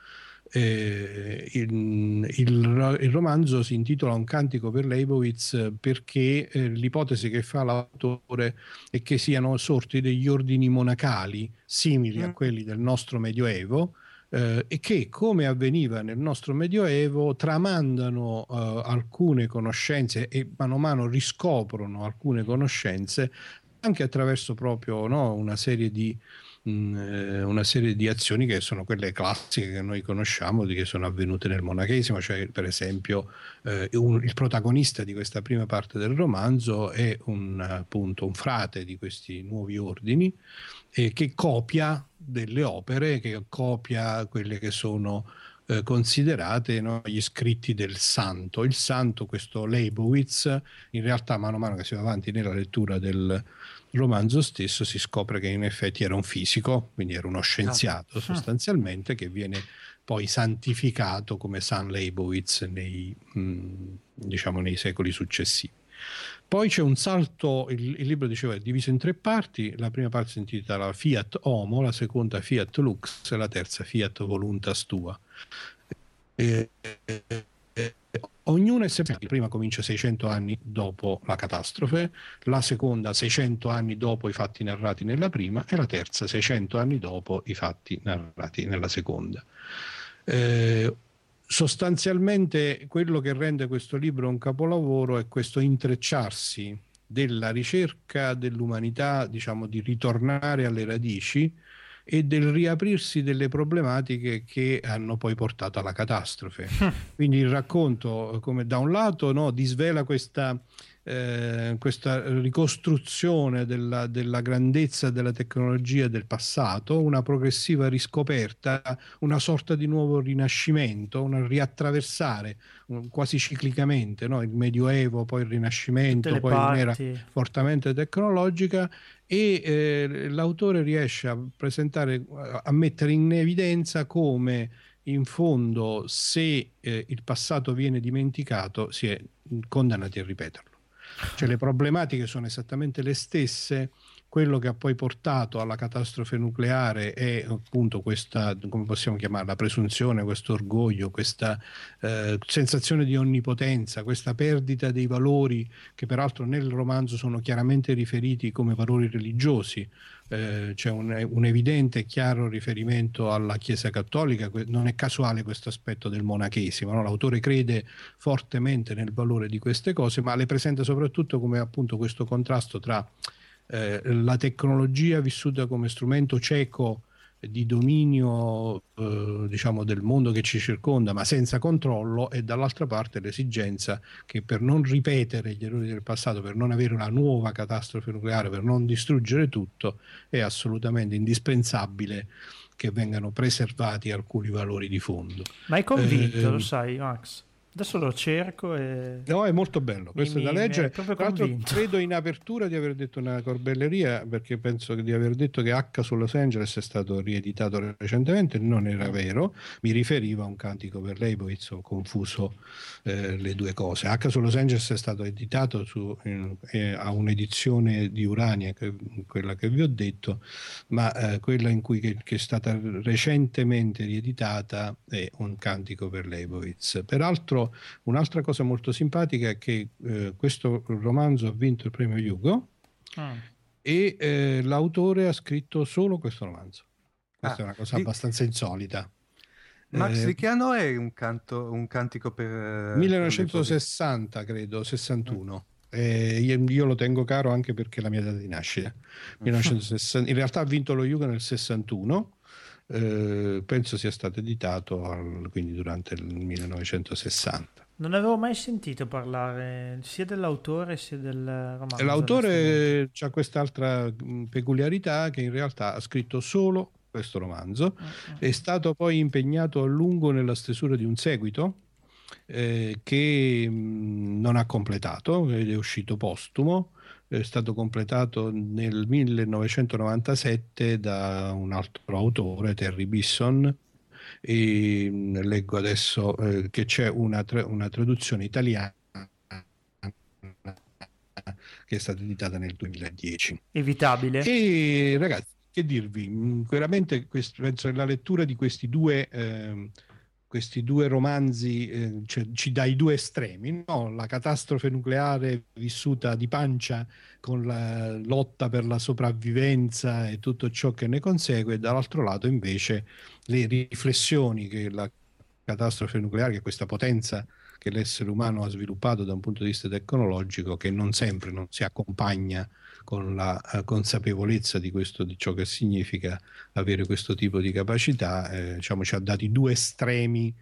J: eh, il, il, il, romanzo si intitola Un cantico per Leibowitz perché eh, l'ipotesi che fa l'autore è che siano sorti degli ordini monacali simili mm. a quelli del nostro Medioevo eh, e che, come avveniva nel nostro Medioevo, tramandano eh, alcune conoscenze e mano a mano riscoprono alcune conoscenze anche attraverso proprio no, una serie di eh, una serie di azioni che sono quelle classiche che noi conosciamo, che sono avvenute nel monachesimo, cioè per esempio eh, un, il protagonista di questa prima parte del romanzo è un, appunto, un frate di questi nuovi ordini eh, che copia delle opere, che copia quelle che sono eh, considerate no, gli scritti del santo. Il santo, questo Leibowitz, in realtà mano a mano che si va avanti nella lettura del, romanzo stesso si scopre che in effetti era un fisico, quindi era uno scienziato ah. sostanzialmente, che viene poi santificato come San Leibowitz nei, mm, diciamo, nei secoli successivi. Poi c'è un salto, il, il, libro diceva è diviso in tre parti, la prima parte si intitola Fiat Homo, la seconda Fiat Lux e la terza Fiat Voluntas Tua. E, ognuna è separata. La prima comincia 600 anni dopo la catastrofe, la seconda 600 anni dopo i fatti narrati nella prima e la terza 600 anni dopo i fatti narrati nella seconda. Eh, sostanzialmente quello che rende questo libro un capolavoro è questo intrecciarsi della ricerca dell'umanità, diciamo di ritornare alle radici, e del riaprirsi delle problematiche che hanno poi portato alla catastrofe. *laughs* Quindi il racconto, come da un lato, no, disvela questa, eh, questa ricostruzione della, della, grandezza della tecnologia del passato, una progressiva riscoperta, una sorta di nuovo rinascimento, un riattraversare quasi ciclicamente no? il Medioevo, poi il Rinascimento, poi un'era fortemente tecnologica e eh, l'autore riesce a presentare, a mettere in evidenza come in fondo se eh, il passato viene dimenticato si è condannati a ripeterlo. Cioè le problematiche sono esattamente le stesse, quello che ha poi portato alla catastrofe nucleare è appunto questa, come possiamo chiamarla, presunzione, questo orgoglio, questa eh, sensazione di onnipotenza, questa perdita dei valori che peraltro nel romanzo sono chiaramente riferiti come valori religiosi. Eh, c'è un, un, evidente e chiaro riferimento alla Chiesa Cattolica, non è casuale questo aspetto del monachesimo, no? l'autore crede fortemente nel valore di queste cose, ma le presenta soprattutto come appunto questo contrasto tra eh, la tecnologia vissuta come strumento cieco di dominio eh, diciamo del mondo che ci circonda ma senza controllo e dall'altra parte l'esigenza che per non ripetere gli errori del passato per non avere una nuova catastrofe nucleare per non distruggere tutto è assolutamente indispensabile che vengano preservati alcuni valori di fondo.
A: Ma è convinto eh, lo sai Max Adesso lo cerco e...
J: No, è molto bello, questo mi, è da leggere. Tra l'altro credo in apertura di aver detto una corbelleria, perché penso di aver detto che H su Los Angeles è stato rieditato recentemente, non era vero, mi riferiva a un cantico per Leibowitz, ho confuso eh, le due cose. H su Los Angeles è stato editato su, eh, a un'edizione di Urania, che, quella che vi ho detto, ma eh, quella in cui che, che è stata recentemente rieditata è un cantico per Leibowitz. Peraltro un'altra cosa molto simpatica è che eh, questo romanzo ha vinto il premio Hugo ah. e eh, l'autore ha scritto solo questo romanzo. Questa ah, è una cosa di... abbastanza insolita.
B: Max, eh, di che anno è un, canto, un cantico per...
J: 1960, credo, 61. Eh, io, io, lo tengo caro anche perché è la mia data di nascita. 1960, in realtà ha vinto lo Yuga nel 61 eh, penso sia stato editato al, quindi durante il 1960.
A: Non avevo mai sentito parlare sia dell'autore sia del romanzo.
J: L'autore ha quest'altra mh, peculiarità che in realtà ha scritto solo questo romanzo,
A: Uh-uh.
J: è stato poi impegnato a lungo nella stesura di un seguito eh, che mh, non ha completato ed è uscito postumo, è stato completato nel 1997 da un altro autore, Terry Bisson, e mh, leggo adesso eh, che c'è una, tra- una traduzione italiana che è stata editata nel 2010.
A: Evitabile.
J: E ragazzi, che dirvi? Mm, Veramente quest- penso che la lettura di questi due, ehm, questi due romanzi eh, cioè, ci dà i due estremi, no? la catastrofe nucleare vissuta di pancia con la lotta per la sopravvivenza e tutto ciò che ne consegue, e dall'altro lato invece le riflessioni che la catastrofe nucleare, che questa potenza che l'essere umano ha sviluppato da un punto di vista tecnologico, che non sempre non si accompagna con la eh, consapevolezza di questo, di ciò che significa avere questo tipo di capacità, eh, diciamo, ci ha dati due estremi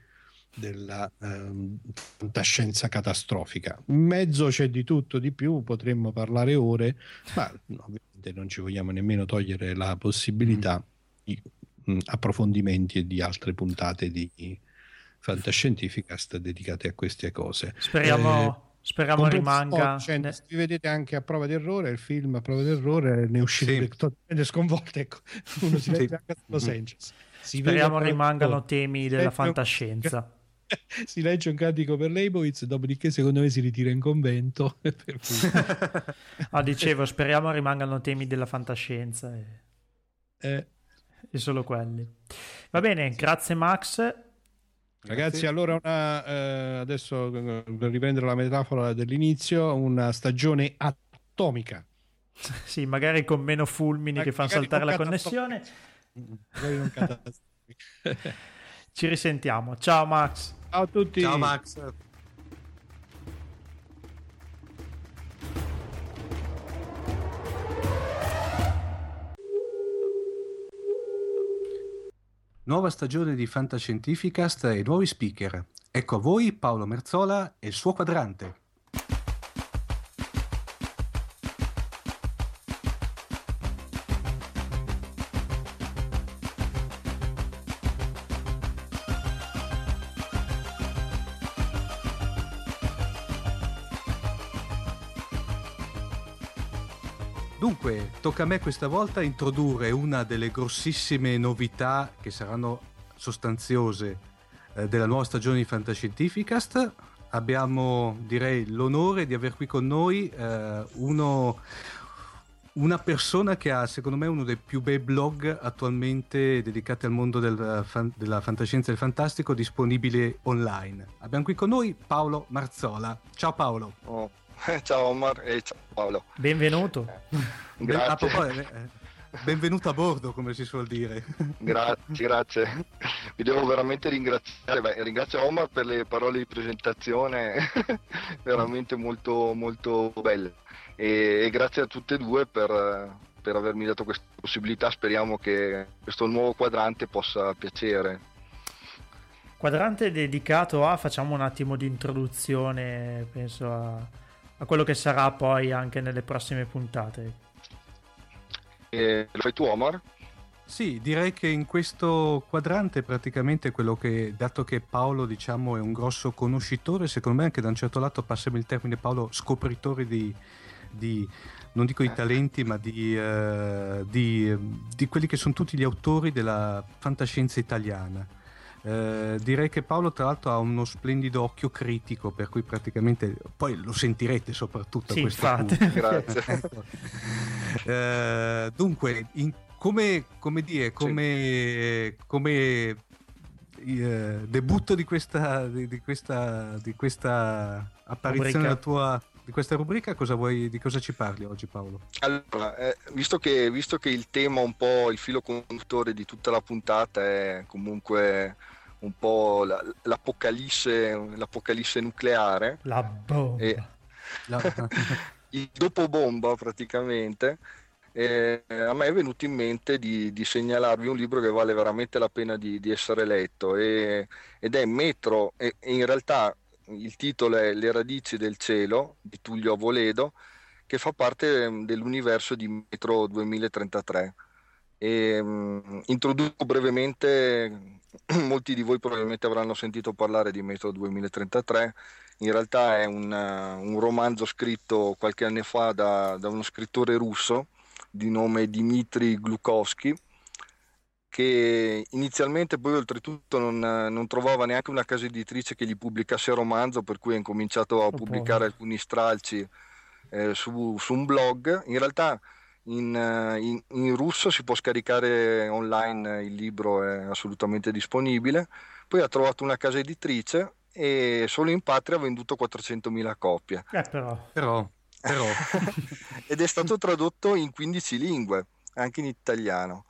J: della ehm, fantascienza catastrofica. In mezzo c'è di tutto, di più, potremmo parlare ore, ma ovviamente non ci vogliamo nemmeno togliere la possibilità di mh, approfondimenti e di altre puntate di fantascientificast dedicate a queste cose.
A: Speriamo,
J: Eh,
A: speriamo
J: Compreso-
A: rimanga.
J: cioè,
A: ne-
J: vi vedete anche a prova d'errore il film a prova d'errore ne è uscito
B: Sì.
J: totalmente sconvolto ecco *laughs* uno si
B: Sì.
J: legge anche a Los
B: Mhm.
J: Angeles si vede
A: Speriamo rimangano temi della fantascienza. *laughs*
J: si legge un cantico per Leibowitz dopodiché secondo me si ritira in convento *laughs*
A: Ah, dicevo, speriamo rimangano temi della fantascienza e,
J: Eh,
A: e solo quelli. Va bene, grazie Max.
J: Ragazzi allora una, eh, adesso eh, per riprendere la metafora dell'inizio una stagione atomica *laughs*
A: Sì, magari con meno fulmini che fanno saltare la connessione. *laughs* *laughs* Ci risentiamo. Ciao Max.
J: ciao a tutti
B: Ciao Max. Nuova stagione di Fantascientificast e nuovi speaker. Ecco a voi Paolo Merzola e il suo quadrante. Tocca a me questa volta introdurre una delle grossissime novità che saranno sostanziose eh, della nuova stagione di Fantascientificast. Abbiamo, direi, l'onore di aver qui con noi eh, uno, una persona che ha, secondo me, uno dei più bei blog attualmente dedicati al mondo del fan- della fantascienza e del fantastico disponibile online. Abbiamo qui con noi Paolo Marzola. Ciao Paolo.
K: Oh, *laughs* Ciao Omar e ciao Paolo.
A: Benvenuto.
B: Ben- a
K: Grazie.
B: proposito, eh, benvenuto a bordo, come si suol dire.
K: Grazie, grazie. Vi devo veramente ringraziare. Beh, ringrazio Omar per le parole di presentazione, *laughs* veramente molto, molto belle. E, e grazie a tutte e due per, per avermi dato questa possibilità. Speriamo che questo nuovo quadrante possa piacere.
A: Quadrante dedicato a, facciamo un attimo di introduzione, penso a, a quello che sarà poi anche nelle prossime puntate.
K: E lo fai tu Omar?
B: Sì, direi che in questo quadrante praticamente quello che, dato che Paolo diciamo è un grosso conoscitore, secondo me anche da un certo lato passami il termine Paolo, scopritore di, di non dico di talenti, ma di, eh, di, di quelli che sono tutti gli autori della fantascienza italiana. Eh, direi che Paolo tra l'altro ha uno splendido occhio critico per cui praticamente poi lo sentirete soprattutto
A: Sì,
B: a questo
A: infatti.
B: punto *laughs*
K: Grazie. *laughs*
B: Ecco. Eh, dunque in- come, come dire come, come eh, debutto di questa, di, di questa, di questa apparizione della tua di questa rubrica cosa vuoi, di cosa ci parli oggi Paolo?
K: Allora, eh, visto, che, visto che il tema, un po' il filo conduttore di tutta la puntata è comunque un po' la- l'apocalisse, l'apocalisse nucleare,
A: La bomba.
K: E-
B: La- *laughs*
K: il dopo bomba praticamente, eh, a me è venuto in mente di, di, segnalarvi un libro che vale veramente la pena di, di essere letto. E, ed è Metro e, e, in realtà il titolo è Le radici del cielo di Tullio Avoledo che fa parte mm, dell'universo di Metro 2033 e, um, introduco brevemente *clears throat* molti di voi probabilmente avranno sentito parlare di Metro 2033 in realtà è un, un romanzo scritto qualche anno fa da, da uno scrittore russo di nome Dmitry Glukowski che inizialmente poi oltretutto non, non, trovava neanche una casa editrice che gli pubblicasse romanzo per cui ha incominciato a pubblicare alcuni stralci eh, su, su, un blog. In realtà in, in, in, russo si può scaricare online il libro è assolutamente disponibile poi ha trovato una casa editrice e solo in patria ha venduto 400.000 copie
A: eh, però.
B: però però... *laughs*
K: ed è stato tradotto in 15 lingue, anche in italiano.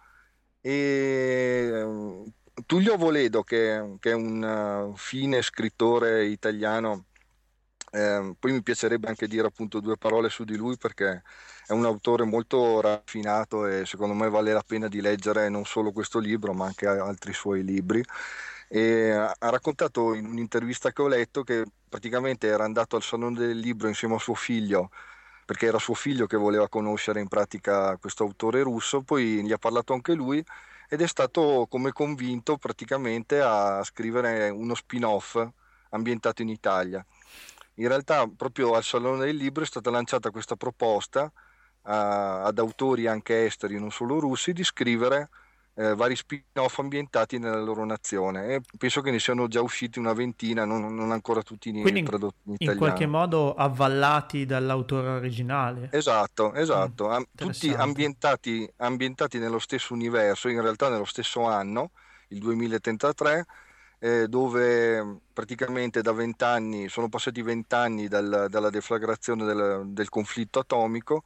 K: E ehm, Tullio Voledo, che, che è un uh, fine scrittore italiano, eh, poi mi piacerebbe anche dire appunto due parole su di lui perché è un autore molto raffinato e secondo me vale la pena di leggere non solo questo libro ma anche altri suoi libri e ha raccontato in un'intervista che ho letto che praticamente era andato al Salone del Libro insieme a suo figlio perché era suo figlio che voleva conoscere in pratica questo autore russo, poi gli ha parlato anche lui ed è stato come convinto praticamente a scrivere uno spin-off ambientato in Italia. In realtà proprio al Salone del Libro è stata lanciata questa proposta a, ad autori anche esteri, non solo russi, di scrivere eh, vari spin-off ambientati nella loro nazione e penso che ne siano già usciti una ventina, non, non ancora tutti
A: Quindi
K: tradotti in,
A: in
K: italiano.
A: In qualche modo avvallati dall'autore originale.
K: Esatto, esatto, mm, tutti ambientati, ambientati nello stesso universo, in realtà nello stesso anno, il 2033, eh, dove praticamente da vent'anni, sono passati vent'anni dal, dalla deflagrazione del, del conflitto atomico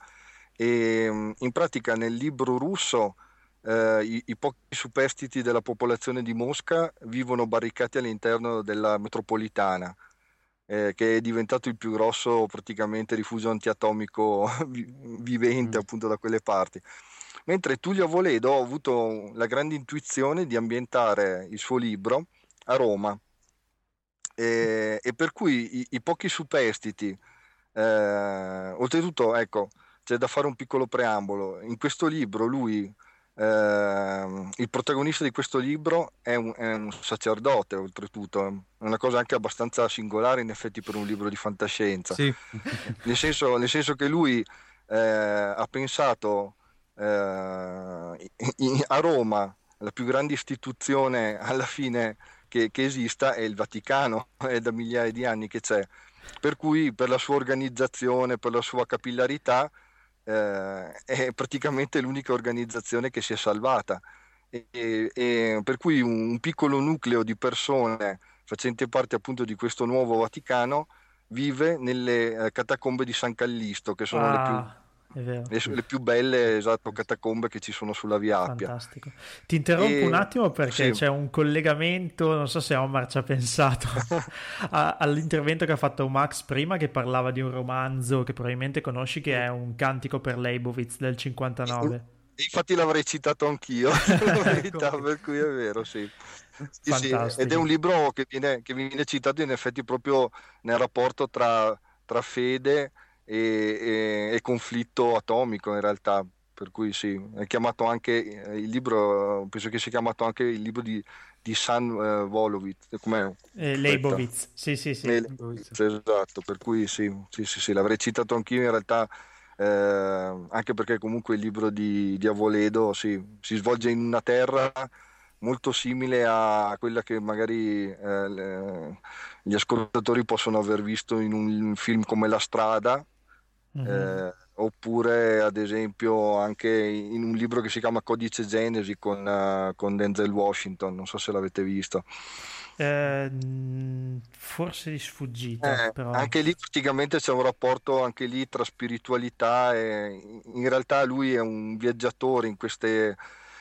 K: e mm, in pratica nel libro russo eh, i, i, pochi superstiti della popolazione di Mosca vivono barricati all'interno della metropolitana, eh, che è diventato il più grosso praticamente rifugio antiatomico *laughs* vivente mm. appunto da quelle parti. Mentre Tullio Avoledo ha avuto la grande intuizione di ambientare il suo libro a Roma. E, e per cui i, i pochi superstiti, eh, oltretutto ecco, c'è da fare un piccolo preambolo, in questo libro lui eh, il protagonista di questo libro è un, è un, sacerdote, oltretutto, è una cosa anche abbastanza singolare in effetti per un libro di fantascienza,
B: sì. *laughs*
K: nel, senso, nel, senso, che lui eh, ha pensato eh, in, a Roma, la più grande istituzione alla fine che, che esista è il Vaticano, *laughs* è da migliaia di anni che c'è, per cui per la sua organizzazione, per la sua capillarità, eh, è praticamente l'unica organizzazione che si è salvata. E, e, per cui un, un, piccolo nucleo di persone facenti parte appunto di questo nuovo Vaticano vive nelle eh, catacombe di San Callisto, che sono ah. le più.
A: Le,
K: più belle esatto, catacombe che ci sono sulla Via Appia.
A: Fantastico. Ti interrompo e... un attimo perché sì. c'è un collegamento, non so se Omar ci ha pensato, *laughs* a, all'intervento che ha fatto Max prima che parlava di un romanzo che probabilmente conosci che è un cantico per Leibovitz del 59.
K: Infatti l'avrei citato anch'io, *laughs* *laughs* verità, per cui è vero, sì. Sì, sì. Ed è un libro che viene, che viene, citato in effetti proprio nel rapporto tra, tra fede e, e, e conflitto atomico in realtà per cui sì, è chiamato anche eh, il libro, penso che sia chiamato anche il libro di, di San uh, Volovitz, com'è?
A: Eh, Leibovitz, sì sì sì.
K: Eh, esatto, per cui sì, sì, sì, sì, l'avrei citato anch'io in realtà, eh, anche perché comunque il libro di, di Avoledo sì, si svolge in una terra molto simile a quella che magari eh, le, gli ascoltatori possono aver visto in un film come La strada, Mm-hmm. Eh, oppure ad esempio anche in un libro che si chiama Codice Genesi con, uh, con Denzel Washington, non so se l'avete visto.
A: Eh, forse di sfuggita. Eh, però...
K: Anche lì praticamente c'è un rapporto anche lì tra spiritualità e in realtà lui è un viaggiatore in queste,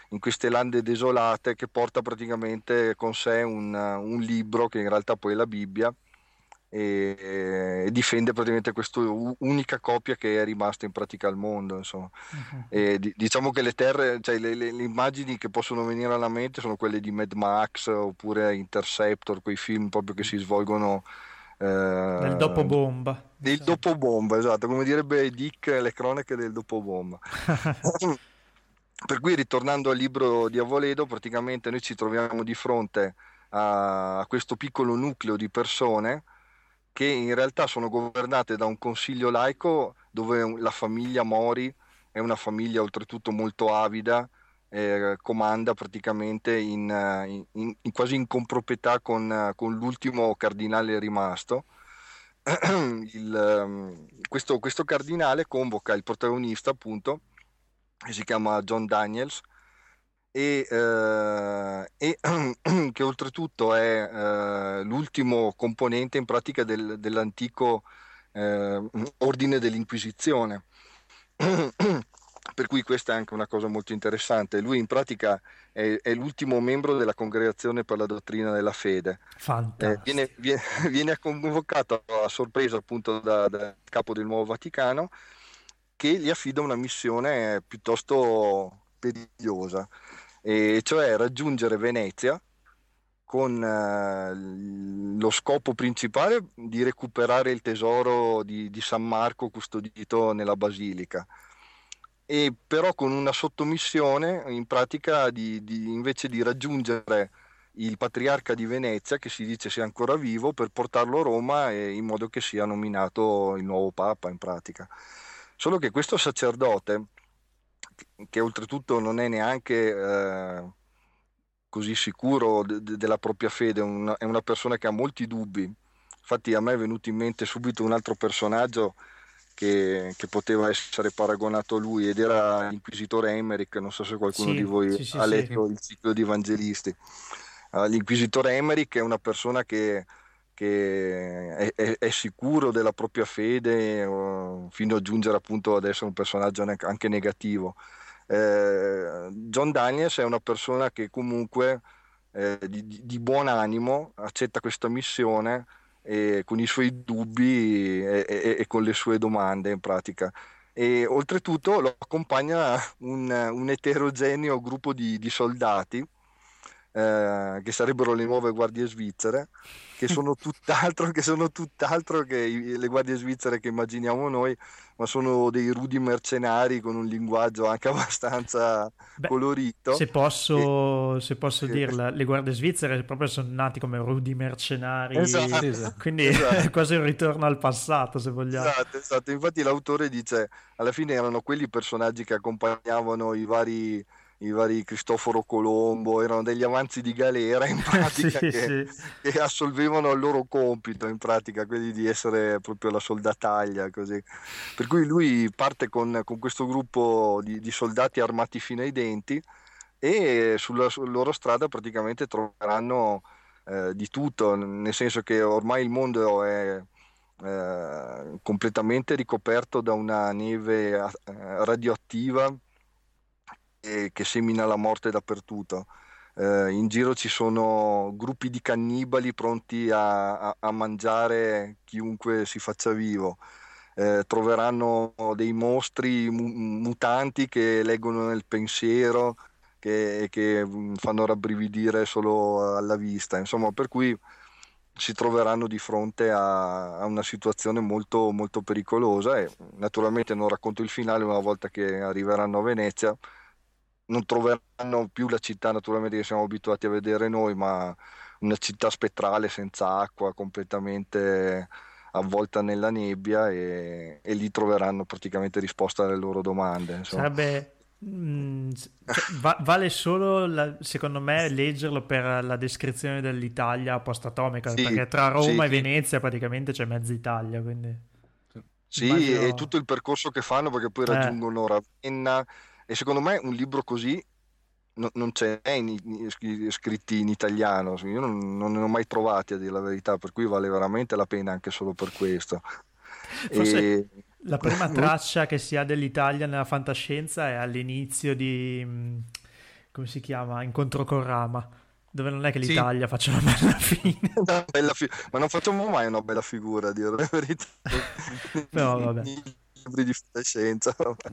K: in queste lande desolate che porta praticamente con sé un, un libro che in realtà poi è la Bibbia e, e difende praticamente questa unica coppia che è rimasta in pratica al mondo. Insomma. E di- diciamo che le terre, cioè le, le- le immagini che possono venire alla mente sono quelle di Mad Max oppure Interceptor, quei film proprio che si svolgono eh,
A: Nel dopobomba.
K: del dopobomba, esatto, come direbbe Dick, le cronache del dopobomba. *laughs* Per cui ritornando al libro di Avoledo, praticamente noi ci troviamo di fronte a questo piccolo nucleo di persone che in realtà sono governate da un consiglio laico dove la famiglia Mori è una famiglia oltretutto molto avida, eh, comanda praticamente in, eh, in- in- quasi in comproprietà con, eh, con l'ultimo cardinale rimasto. *clears throat* Il, ehm, questo, questo cardinale convoca il protagonista appunto che si chiama John Daniels e, eh, e *clears throat* che oltretutto è eh, l'ultimo componente in pratica del- dell'antico eh, ordine dell'Inquisizione. *clears throat* Per cui questa è anche una cosa molto interessante. Lui in pratica è, è l'ultimo membro della congregazione per la dottrina della fede. Eh, viene, viene- *laughs* viene convocato a sorpresa appunto da- dal capo del nuovo Vaticano che gli affida una missione piuttosto perigliosa, e cioè raggiungere Venezia con eh, lo scopo principale di recuperare il tesoro di, di San Marco custodito nella basilica. E però con una sottomissione in pratica di, di- invece di raggiungere il patriarca di Venezia, che si dice sia ancora vivo, per portarlo a Roma e in modo che sia nominato il nuovo Papa in pratica. Solo che questo sacerdote, che- oltretutto non è neanche eh, così sicuro de- de- della propria fede, una- è una persona che ha molti dubbi. Infatti a me è venuto in mente subito un altro personaggio che, che poteva essere paragonato a lui ed era l'inquisitore Emmerich, non so se qualcuno
A: Sì,
K: di voi
A: sì, sì,
K: ha letto il ciclo di Evangelisti. Uh, l'inquisitore Emmerich è una persona che, che è, è- è sicuro della propria fede uh, fino a giungere appunto ad essere un personaggio anche negativo. Eh, John Daniels è una persona che comunque eh, di, di- buon animo accetta questa missione e con i suoi dubbi e, e- e con le sue domande in pratica. E oltretutto lo accompagna un, un eterogeneo gruppo di, di soldati eh, che sarebbero le nuove guardie svizzere, che sono *laughs* tutt'altro che, sono tutt'altro che i- le guardie svizzere che immaginiamo noi, ma sono dei rudi mercenari con un linguaggio anche *laughs* abbastanza colorito.
A: Se posso, se posso
K: Sì.
A: dirla, le guardie svizzere proprio sono nati come rudi mercenari,
K: Esatto, esatto.
A: quindi
K: Esatto.
A: è *laughs* quasi un ritorno al passato, se vogliamo.
K: Esatto, esatto. Infatti l'autore dice, alla fine erano quelli i personaggi che accompagnavano i vari, i vari Cristoforo Colombo, erano degli avanzi di galera in *laughs* pratica
A: Sì,
K: che,
A: sì.
K: che assolvevano il loro compito, in pratica, quelli di essere proprio la soldataglia, così. Per cui lui parte con, con questo gruppo di, di soldati armati fino ai denti e sulla, sulla loro strada praticamente troveranno eh, di tutto, nel senso che ormai il mondo è eh, completamente ricoperto da una neve eh, radioattiva e- che semina la morte dappertutto. Eh, in giro ci sono gruppi di cannibali pronti a, a- a mangiare chiunque si faccia vivo. Eh, troveranno dei mostri mu- mutanti che leggono nel pensiero, che, che mm, fanno rabbrividire solo alla vista. Insomma, per cui si troveranno di fronte a, a una situazione molto, molto pericolosa e naturalmente non racconto il finale una volta che arriveranno a Venezia non troveranno più la città naturalmente che siamo abituati a vedere noi ma una città spettrale senza acqua completamente avvolta nella nebbia e, e lì troveranno praticamente risposta alle loro domande insomma.
A: Sarebbe... mm, cioè, va- vale solo, la- secondo me, leggerlo per la descrizione dell'Italia post-atomica,
K: Sì,
A: perché tra Roma
K: sì,
A: e. Venezia praticamente c'è mezza Italia, quindi...
K: Sì,
A: Immagino-
K: e tutto il percorso che fanno perché poi
A: Eh.
K: raggiungono Ravenna e secondo me un libro così no- non c'è in- in- scri- scritti in italiano, io non, non ne ho mai trovati a dire la verità, per cui vale veramente la pena anche solo per questo. *laughs*
A: Forse
K: E-
A: la prima *laughs* traccia che si ha dell'Italia nella fantascienza è all'inizio di... mm, come si chiama? Incontro con Rama. Dove non è che
B: Sì.
A: l'Italia faccia una bella *laughs* fine.
K: Una bella fi- ma non facciamo mai una bella figura, a dire la verità.
A: Però vabbè.
K: Libri di fantascienza. vabbè.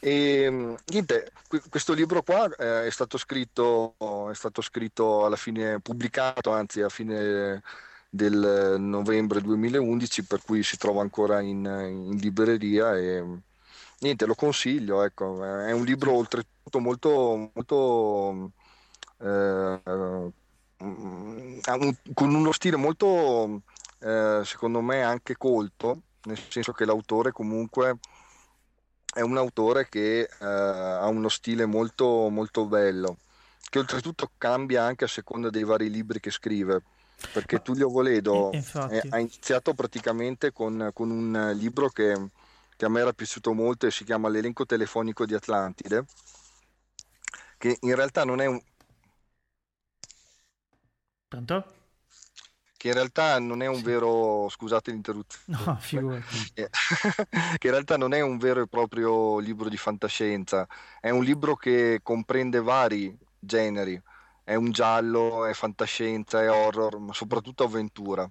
K: e mm, *laughs* niente, que- questo libro qua eh, è stato scritto, è stato scritto alla fine, pubblicato anzi a fine del novembre 2011, per cui si trova ancora in, in libreria e niente, lo consiglio, ecco, è un libro oltretutto molto, molto eh, mm, con uno stile molto, eh, secondo me, anche colto, nel senso che l'autore comunque è un autore che eh, ha uno stile molto, molto bello, che oltretutto cambia anche a seconda dei vari libri che scrive. Perché Tullio Voledo
A: eh,
K: ha iniziato praticamente con, con un libro che, che a me era piaciuto molto e si chiama L'elenco telefonico di Atlantide, che in realtà non è un,
A: Pronto?
K: Che in realtà non è un vero, scusate l'interruzione,
A: No, *laughs* *laughs*
K: che in realtà non è un vero e proprio libro di fantascienza, è un libro che comprende vari generi, è un giallo, è fantascienza, è horror, ma soprattutto avventura.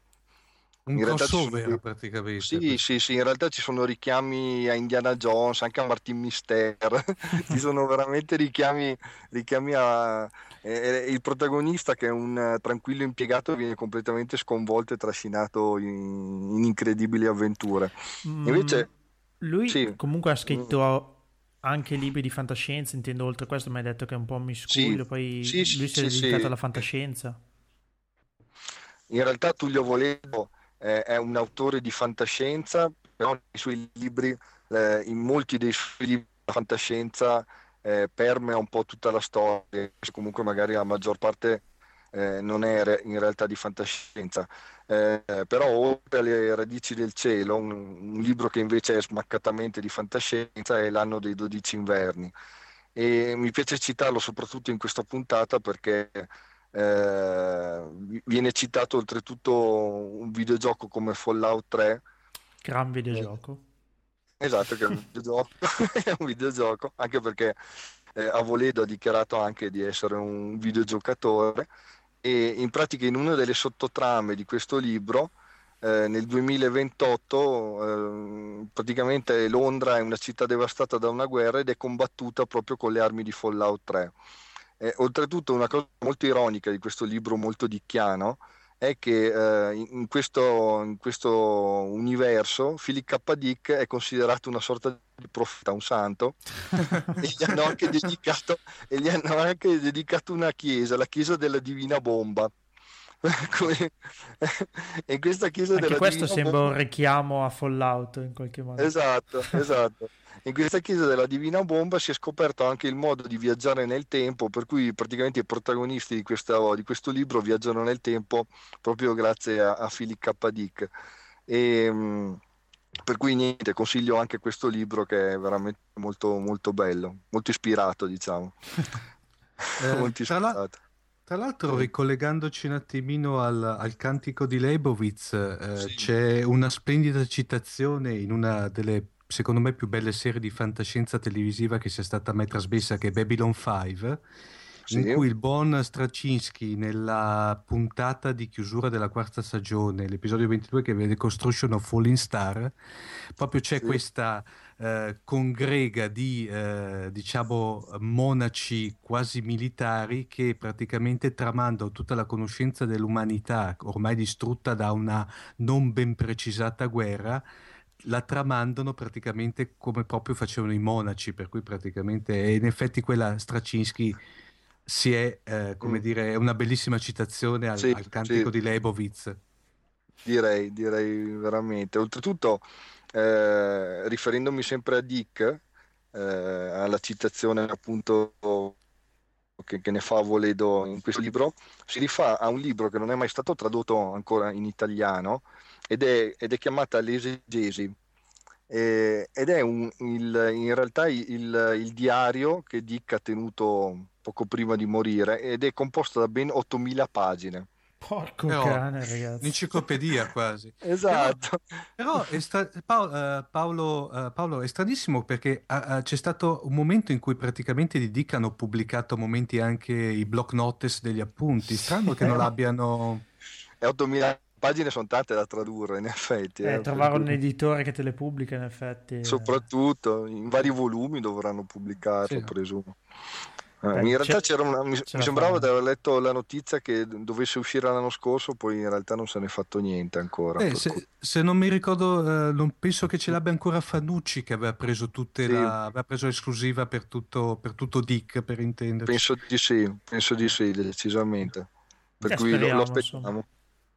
B: Un
K: In ci
B: crossover
K: dei-
B: praticamente.
K: Sì, sì, sì, in realtà ci sono richiami a Indiana Jones, anche a Martin Mister, *laughs* ci sono veramente richiami, richiami a... eh, il protagonista che è un eh, tranquillo impiegato viene completamente sconvolto e trascinato in, in incredibili avventure.
A: Mm,
K: Invece,
A: lui
K: sì.
A: comunque ha scritto anche libri di fantascienza, intendo oltre a questo mi hai detto che è un po' miscuglio,
K: Sì,
A: poi
K: sì, sì,
A: lui si è
K: sì,
A: dedicato
K: sì.
A: alla fantascienza.
K: in realtà Tullio Voledo eh, è un autore di fantascienza, però nei suoi libri, eh, in molti dei suoi libri di fantascienza eh, permea un po' tutta la storia, comunque magari la maggior parte eh, non è re- in realtà di fantascienza. Eh, però oltre alle radici del cielo, un, un libro che invece è smaccatamente di fantascienza è L'anno dei dodici inverni. E mi piace citarlo soprattutto in questa puntata perché eh, vi- viene citato oltretutto un videogioco come Fallout 3
A: Gran videogioco.
K: Esatto, che è un videogioco, *laughs* *laughs* è un videogioco, anche perché eh, Avoledo ha dichiarato anche di essere un videogiocatore e in pratica in una delle sottotrame di questo libro eh, nel 2028 eh, praticamente Londra è una città devastata da una guerra ed è combattuta proprio con le armi di Fallout 3. Eh, oltretutto una cosa molto ironica di questo libro molto dicchiano è che eh, in, questo, in questo universo Philip K. Dick è considerato una sorta di profeta, un santo, *laughs* e gli hanno anche dedicato, e gli hanno anche dedicato una chiesa, la chiesa della Divina Bomba. *laughs* Come- e questa chiesa
A: Anche
K: della
A: questo
K: Divina
A: sembra
K: Bomba
A: un richiamo a Fallout in qualche modo.
K: Esatto, esatto. In questa chiesa della Divina Bomba si è scoperto anche il modo di viaggiare nel tempo, per cui praticamente i protagonisti di, questa- di questo libro viaggiano nel tempo proprio grazie a, a Philip K. Dick. E, mh, per cui niente, consiglio anche questo libro che è veramente molto, molto bello, molto ispirato, diciamo. *laughs*
B: Eh,
K: molto ispirato.
B: Tra l'altro, ricollegandoci un attimino al, al cantico di Leibowitz, eh,
K: Sì.
B: c'è una splendida citazione in una delle, secondo me, più belle serie di fantascienza televisiva che sia stata mai trasmessa, che è Babylon 5, in
K: Sì.
B: cui il buon Straczynski, nella puntata di chiusura della quarta stagione, l'episodio 22 che vede Construction of Falling Star, proprio c'è
K: Sì.
B: questa eh, congrega di eh, diciamo monaci quasi militari che praticamente tramandano tutta la conoscenza dell'umanità ormai distrutta da una non ben precisata guerra la tramandano praticamente come proprio facevano i monaci per cui praticamente e in effetti quella Straczynski si è eh, come
K: Mm.
B: dire è una bellissima citazione al,
K: Sì,
B: al cantico
K: sì.
B: di Leibowitz
K: Direi, direi veramente. Oltretutto, eh, riferendomi sempre a Dick, eh, alla citazione appunto che, che ne fa Voledo in questo libro, si rifà a un libro che non è mai stato tradotto ancora in italiano ed è, ed è chiamata L'esegesi. Eh, ed è un- il- in realtà il, il- diario che Dick ha tenuto poco prima di morire ed è composto da ben 8000 pagine.
A: Porco
B: Però,
A: cane, ragazzi.
B: Un'enciclopedia quasi. *laughs*
K: Esatto.
B: Però è stra- Paolo, eh, Paolo, eh, Paolo, è stranissimo perché ah, c'è stato un momento in cui praticamente di Dick hanno pubblicato a momenti anche i block notice degli appunti. Strano che non l'abbiano...
K: E 8000 pagine sono tante da tradurre, in effetti.
A: Eh,
K: eh,
A: trovare un *laughs* editore che te le pubblica, in effetti. eh.
K: Soprattutto in vari volumi dovranno pubblicarlo,
B: Sì.
K: presumo. Eh,
A: Beh,
K: in realtà c'era una, mi, mi sembrava di aver letto la notizia che dovesse uscire l'anno scorso, poi in realtà non se n'è fatto niente ancora.
B: Eh, se,
K: cui-
B: se non mi ricordo, eh, non penso che ce l'abbia ancora Fanucci che aveva preso tutte
K: Sì.
B: la, aveva preso l'esclusiva per tutto, per tutto Dick, per intenderci.
K: penso di sì, penso di sì, decisamente. Per
A: Eh,
K: cui lo-
A: speriamo,
K: lo, aspettiamo.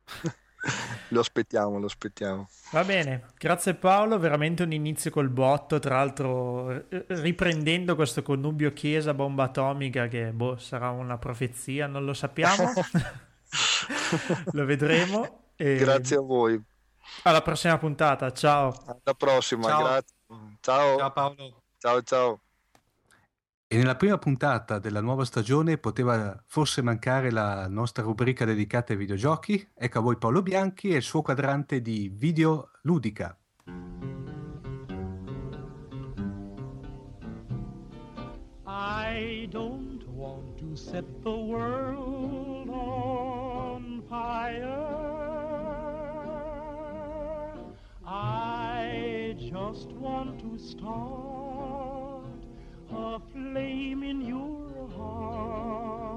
K: *laughs* *laughs* lo aspettiamo, lo aspettiamo.
A: Va bene, grazie Paolo, veramente un inizio col botto, tra l'altro riprendendo questo connubio chiesa bomba atomica che boh, sarà una profezia, non lo sappiamo, *laughs* lo vedremo. E
K: Grazie a voi.
A: Alla prossima puntata, ciao.
K: Alla prossima,
B: Ciao.
K: grazie. Ciao.
B: Ciao Paolo.
K: Ciao ciao.
B: E nella prima puntata della nuova stagione poteva forse mancare la nostra rubrica dedicata ai videogiochi. Ecco a voi Paolo Bianchi e il suo quadrante di video ludica.
L: I don't want to set the world on fire. I just want to start a flame in your heart.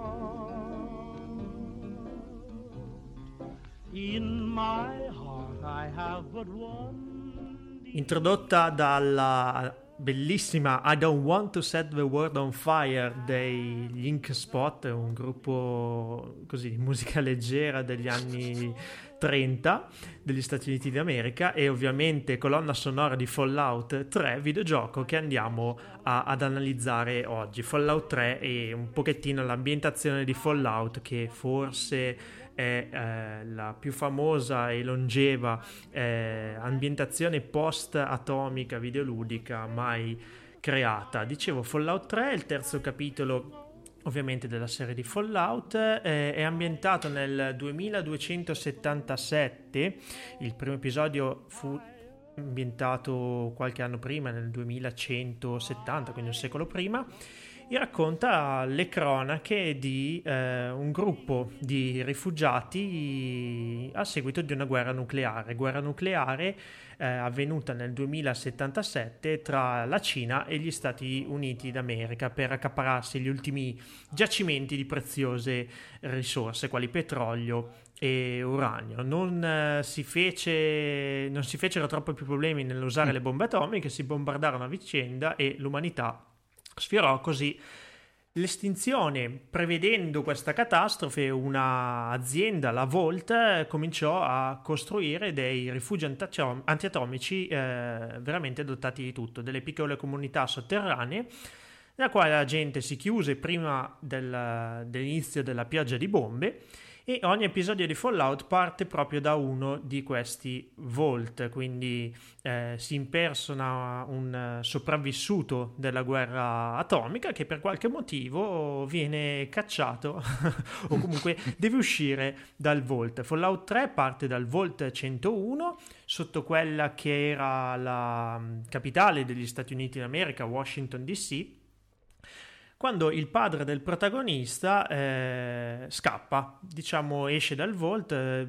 L: In my heart I have but one.
A: Introdotta dalla bellissima I Don't Want to Set the World on Fire dei Link Spot, un gruppo così di musica *laughs* leggera degli anni 30 degli Stati Uniti d'America e ovviamente colonna sonora di Fallout 3, videogioco che andiamo a- ad analizzare oggi. Fallout 3 e un pochettino l'ambientazione di Fallout che forse è eh, la più famosa e longeva eh, ambientazione post-atomica videoludica mai creata. Dicevo Fallout 3, il terzo capitolo ovviamente della serie di Fallout, eh, è ambientato nel 2277, il primo episodio fu ambientato qualche anno prima, nel 2170, quindi un secolo prima, e racconta le cronache di eh, un gruppo di rifugiati a seguito di una guerra nucleare. Guerra nucleare eh, avvenuta nel 2077 tra la Cina e gli Stati Uniti d'America per accapararsi gli ultimi giacimenti di preziose risorse, quali petrolio e uranio. Non, eh, si fece, non si fecero troppo più problemi nell'usare le bombe atomiche, si bombardarono a vicenda e l'umanità sfiorò così l'estinzione. Prevedendo questa catastrofe, un'azienda, la Volt, cominciò a costruire dei rifugi antiatom- antiatomici eh, veramente dotati di tutto, delle piccole comunità sotterranee nella quale la gente si chiuse prima del- dell'inizio della pioggia di bombe e ogni episodio di Fallout parte proprio da uno di questi Vault, quindi eh, si impersona un eh, sopravvissuto della guerra atomica che per qualche motivo viene cacciato *laughs* o comunque deve uscire dal Vault. Fallout 3 parte dal Vault 101 sotto quella che era la mm, capitale degli Stati Uniti d'America, Washington DC, quando il padre del protagonista eh, scappa, diciamo esce dal vault, eh,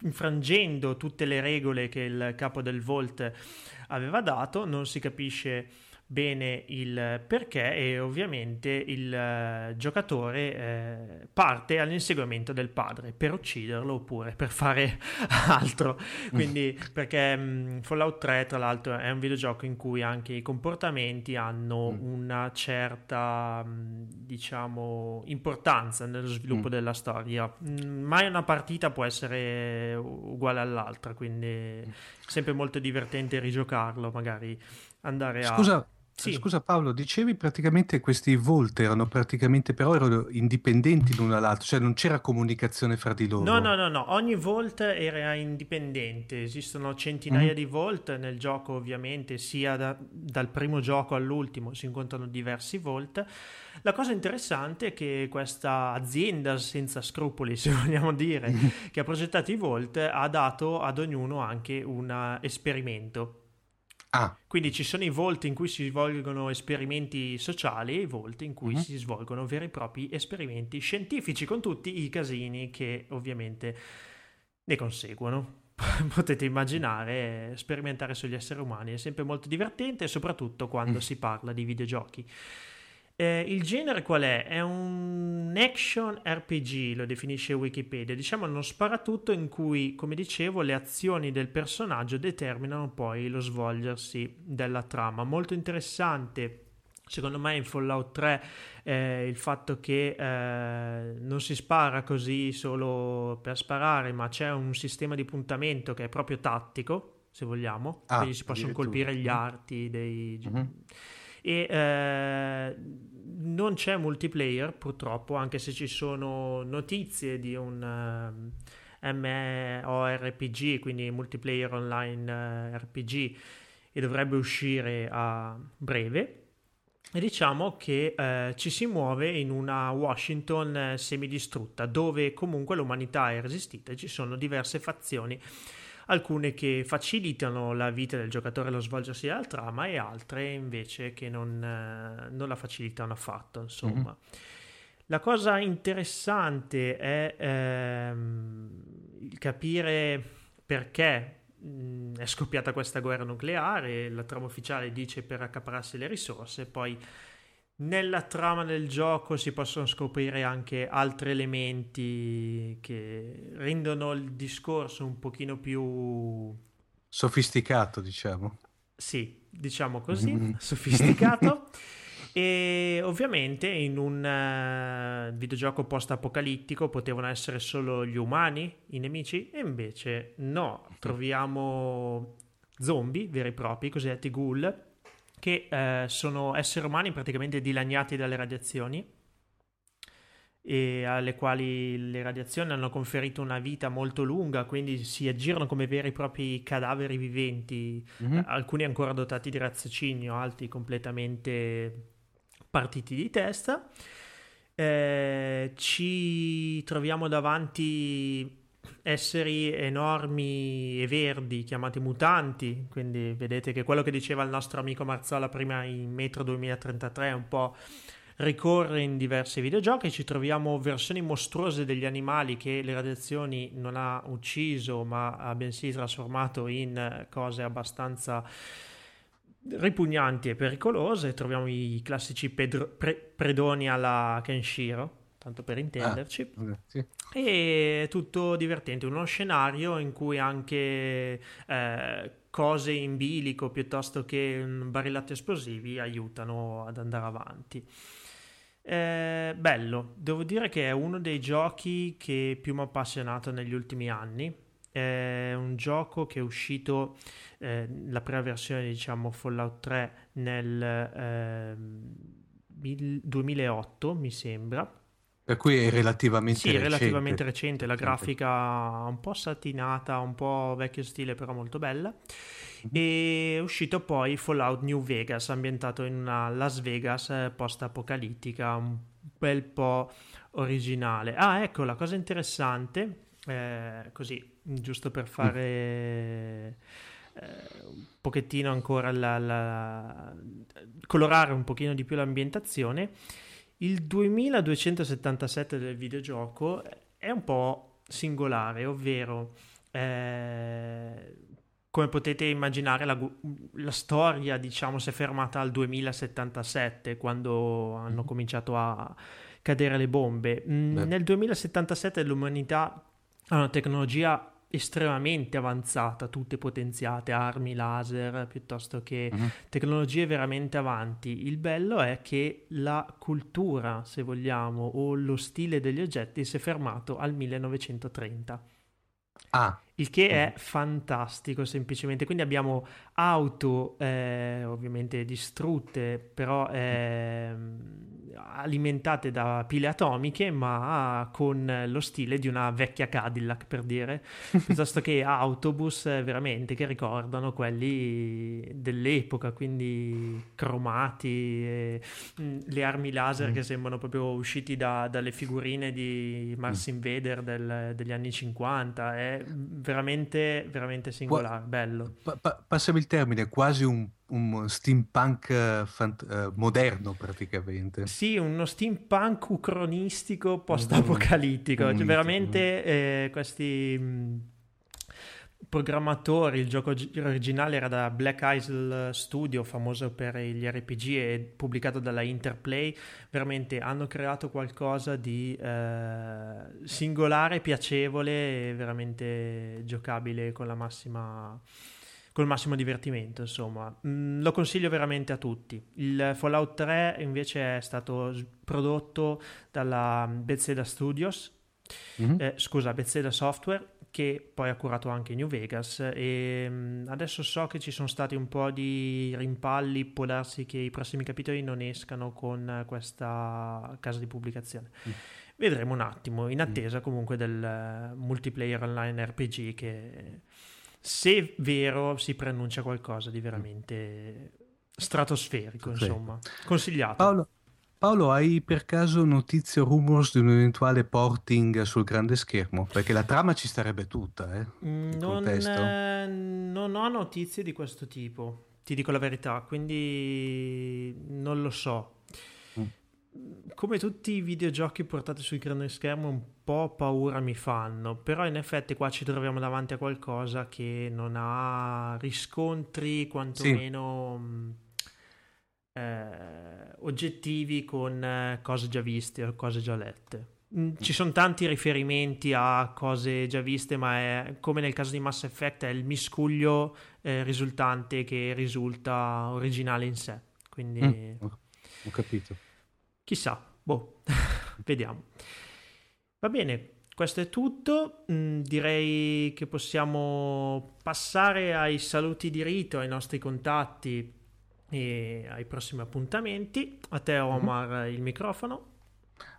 A: infrangendo tutte le regole che il capo del vault aveva dato, non si capisce bene il perché e ovviamente il eh, giocatore eh, parte all'inseguimento del padre per ucciderlo oppure per fare *laughs* altro. Quindi *laughs* perché mh, Fallout 3 tra l'altro è un videogioco in cui anche i comportamenti hanno una certa mh, diciamo importanza nello sviluppo
B: Mm.
A: della storia. Mh, mai una partita può essere uguale all'altra quindi è sempre molto divertente rigiocarlo magari andare a
B: Scusa,
A: Sì.
B: Scusa Paolo, dicevi praticamente questi Volt erano praticamente però erano indipendenti l'uno dall'altro, cioè non c'era comunicazione fra di loro.
A: No, no, no, no, ogni Volt era indipendente, esistono centinaia
B: Mhm.
A: di Volt nel gioco ovviamente, sia da- dal primo gioco all'ultimo si incontrano diversi Volt. La cosa interessante è che questa azienda senza scrupoli, *laughs* se vogliamo dire, che ha progettato i Volt, ha dato ad ognuno anche un eh, esperimento.
B: Ah,
A: Quindi ci sono i volti in cui si svolgono esperimenti sociali e i volti in cui
B: Mhm.
A: si svolgono veri e propri esperimenti scientifici con tutti i casini che ovviamente ne conseguono. *laughs* Potete immaginare, sperimentare sugli esseri umani è sempre molto divertente, soprattutto quando si parla di videogiochi. Eh, il genere qual è? È un action RPG, lo definisce Wikipedia, diciamo uno sparatutto in cui, come dicevo, le azioni del personaggio determinano poi lo svolgersi della trama. Molto interessante. Secondo me in Fallout 3 eh, il fatto che eh, non si spara così solo per sparare, ma c'è un sistema di puntamento che è proprio tattico, se vogliamo,
B: Ah,
A: quindi si possono colpire gli arti dei,
B: Mhm.
A: E eh, non c'è multiplayer purtroppo anche se ci sono notizie di un ehm, MMORPG quindi multiplayer online eh, RPG e dovrebbe uscire a breve. E diciamo che eh, ci si muove in una Washington eh, semidistrutta dove comunque l'umanità è resistita e ci sono diverse fazioni alcune che facilitano la vita del giocatore e lo svolgersi della trama e altre invece che non, eh, non la facilitano affatto insomma. La cosa interessante è ehm, capire perché mh, è scoppiata questa guerra nucleare la trama ufficiale dice per accapararsi le risorse poi nella trama del gioco si possono scoprire anche altri elementi che rendono il discorso un pochino più
B: sofisticato diciamo.
A: sì, diciamo così,
B: Mm. *laughs*
A: sofisticato. E ovviamente in un eh, videogioco post-apocalittico potevano essere solo gli umani i nemici, e invece no, troviamo zombie veri e propri, i cosiddetti ghoul, che eh, sono esseri umani praticamente dilaniati dalle radiazioni e alle quali le radiazioni hanno conferito una vita molto lunga, quindi si aggirano come veri e propri cadaveri viventi,
B: Mhm.
A: eh, alcuni ancora dotati di raziocinio, altri completamente partiti di testa. Eh, ci troviamo davanti esseri enormi e verdi chiamati mutanti, quindi vedete che quello che diceva il nostro amico Marzola prima in Metro 2033 è un po' ricorre in diversi videogiochi, ci troviamo versioni mostruose degli animali che le radiazioni non ha ucciso, ma ha bensì trasformato in cose abbastanza ripugnanti e pericolose. Troviamo i classici pedro- pre- predoni alla Kenshiro, tanto per intenderci.
B: Ah, sì.
A: E tutto divertente, uno scenario in cui anche eh, cose in bilico piuttosto che barillati esplosivi aiutano ad andare avanti. Eh, bello, devo dire che è uno dei giochi che più mi ha appassionato negli ultimi anni. È un gioco che è uscito eh, la prima versione, diciamo, Fallout 3 nel ehm, mil- 2008, mi sembra.
B: Per cui è relativamente
A: Sì,
B: recente.
A: relativamente recente, la grafica un po' satinata, un po' vecchio stile, però molto bella. E è uscito poi Fallout New Vegas, ambientato in una Las Vegas eh, post-apocalittica, un bel po' originale. Ah, ecco, la cosa interessante, eh, così, giusto per fare eh, un pochettino ancora la, la- colorare un pochino di più l'ambientazione, il 2277 del videogioco è un po' singolare, ovvero eh, come potete immaginare la, la storia diciamo si è fermata al 2077 quando hanno cominciato a cadere le bombe. Mm. Nel 2077 l'umanità ha una tecnologia estremamente avanzata, tutte potenziate, armi laser piuttosto che
B: Mhm.
A: tecnologie veramente avanti. Il bello è che la cultura, se vogliamo, o lo stile degli oggetti si è fermato al 1930.
B: Ah,
A: il che è fantastico semplicemente. Quindi abbiamo auto eh, ovviamente distrutte, però eh, alimentate da pile atomiche, ma con lo stile di una vecchia Cadillac, per dire, *laughs* piuttosto che autobus veramente che ricordano quelli dell'epoca, quindi cromati, e, mh, le armi laser mm. che sembrano proprio usciti da, dalle figurine di Mars mm. Invader del, degli anni 50. È veramente, veramente singolare, bello.
B: Pa- pa- passami il termine, quasi un, un steampunk uh, fant- uh, moderno praticamente.
A: Sì, uno steampunk ucronistico post-apocalittico. Mm, cioè, veramente eh, questi... Mh, programmatori, il gioco originale era da Black Isle Studio, famoso per gli RPG e pubblicato dalla Interplay, veramente hanno creato qualcosa di eh, singolare, piacevole e veramente giocabile con la massima col massimo divertimento, insomma. Mm, lo consiglio veramente a tutti. Il Fallout 3 invece è stato prodotto dalla Bethesda Studios, mm-hmm. eh, scusa, Bethesda Software, che poi ha curato anche New Vegas e mm, adesso so che ci sono stati un po' di rimpalli, può darsi che i prossimi capitoli non escano con questa casa di pubblicazione. Mm. Vedremo un attimo, in mm. attesa comunque del multiplayer online RPG che se vero si preannuncia qualcosa di veramente stratosferico, okay. insomma. Consigliato.
B: Paolo, Paolo, hai per caso notizie o rumors di un eventuale porting sul grande schermo? Perché la trama ci starebbe tutta, eh?
A: Non, eh, non ho notizie di questo tipo, ti dico la verità, quindi non lo so. Mm. Come tutti i videogiochi portati sul grande schermo, un po' paura mi fanno, però in effetti qua ci troviamo davanti a qualcosa che non ha riscontri quantomeno... Sì mm, eh, oggettivi con eh, cose già viste o cose già lette. Mm, ci sono tanti riferimenti a cose già viste, ma è come nel caso di Mass Effect, è il miscuglio eh, risultante che risulta originale in sé. Quindi, mm,
B: ho capito.
A: Chissà, boh, *laughs* vediamo. Va bene, questo è tutto. Mm, direi che possiamo passare ai saluti di rito, ai nostri contatti e ai prossimi appuntamenti. A te mhm. Omar mm-hmm. il microfono.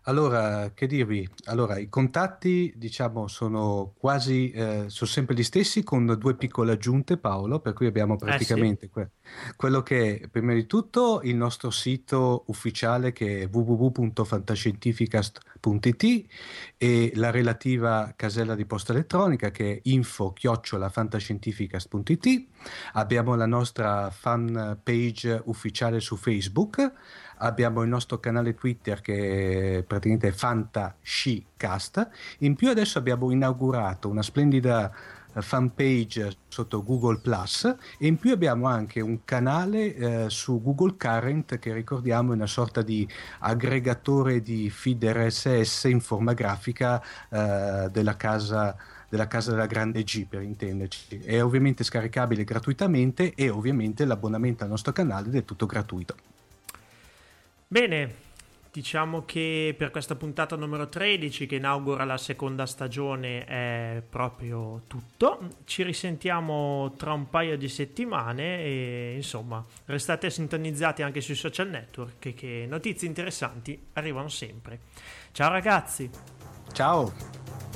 B: Allora, che dirvi? Allora, i contatti, diciamo, sono quasi, eh, sono sempre gli stessi con due piccole aggiunte, Paolo, per cui abbiamo praticamente eh sì. que- quello che è, prima di tutto, il nostro sito ufficiale che è www.fantascientificast.it e la relativa casella di posta elettronica che è info-fantascientificast.it. Abbiamo la nostra fan page ufficiale su Facebook abbiamo il nostro canale Twitter che è praticamente FantaSciCast. In più adesso abbiamo inaugurato una splendida eh, fanpage sotto Google Plus e in più abbiamo anche un canale eh, su Google Current che ricordiamo è una sorta di aggregatore di feed RSS in forma grafica eh, della casa della casa della grande G per intenderci è ovviamente scaricabile gratuitamente e ovviamente l'abbonamento al nostro canale è tutto gratuito
A: Bene, diciamo che per questa puntata numero 13 che inaugura la seconda stagione è proprio tutto. Ci risentiamo tra un paio di settimane e insomma restate sintonizzati anche sui social network che, notizie interessanti arrivano sempre. Ciao ragazzi!
B: Ciao!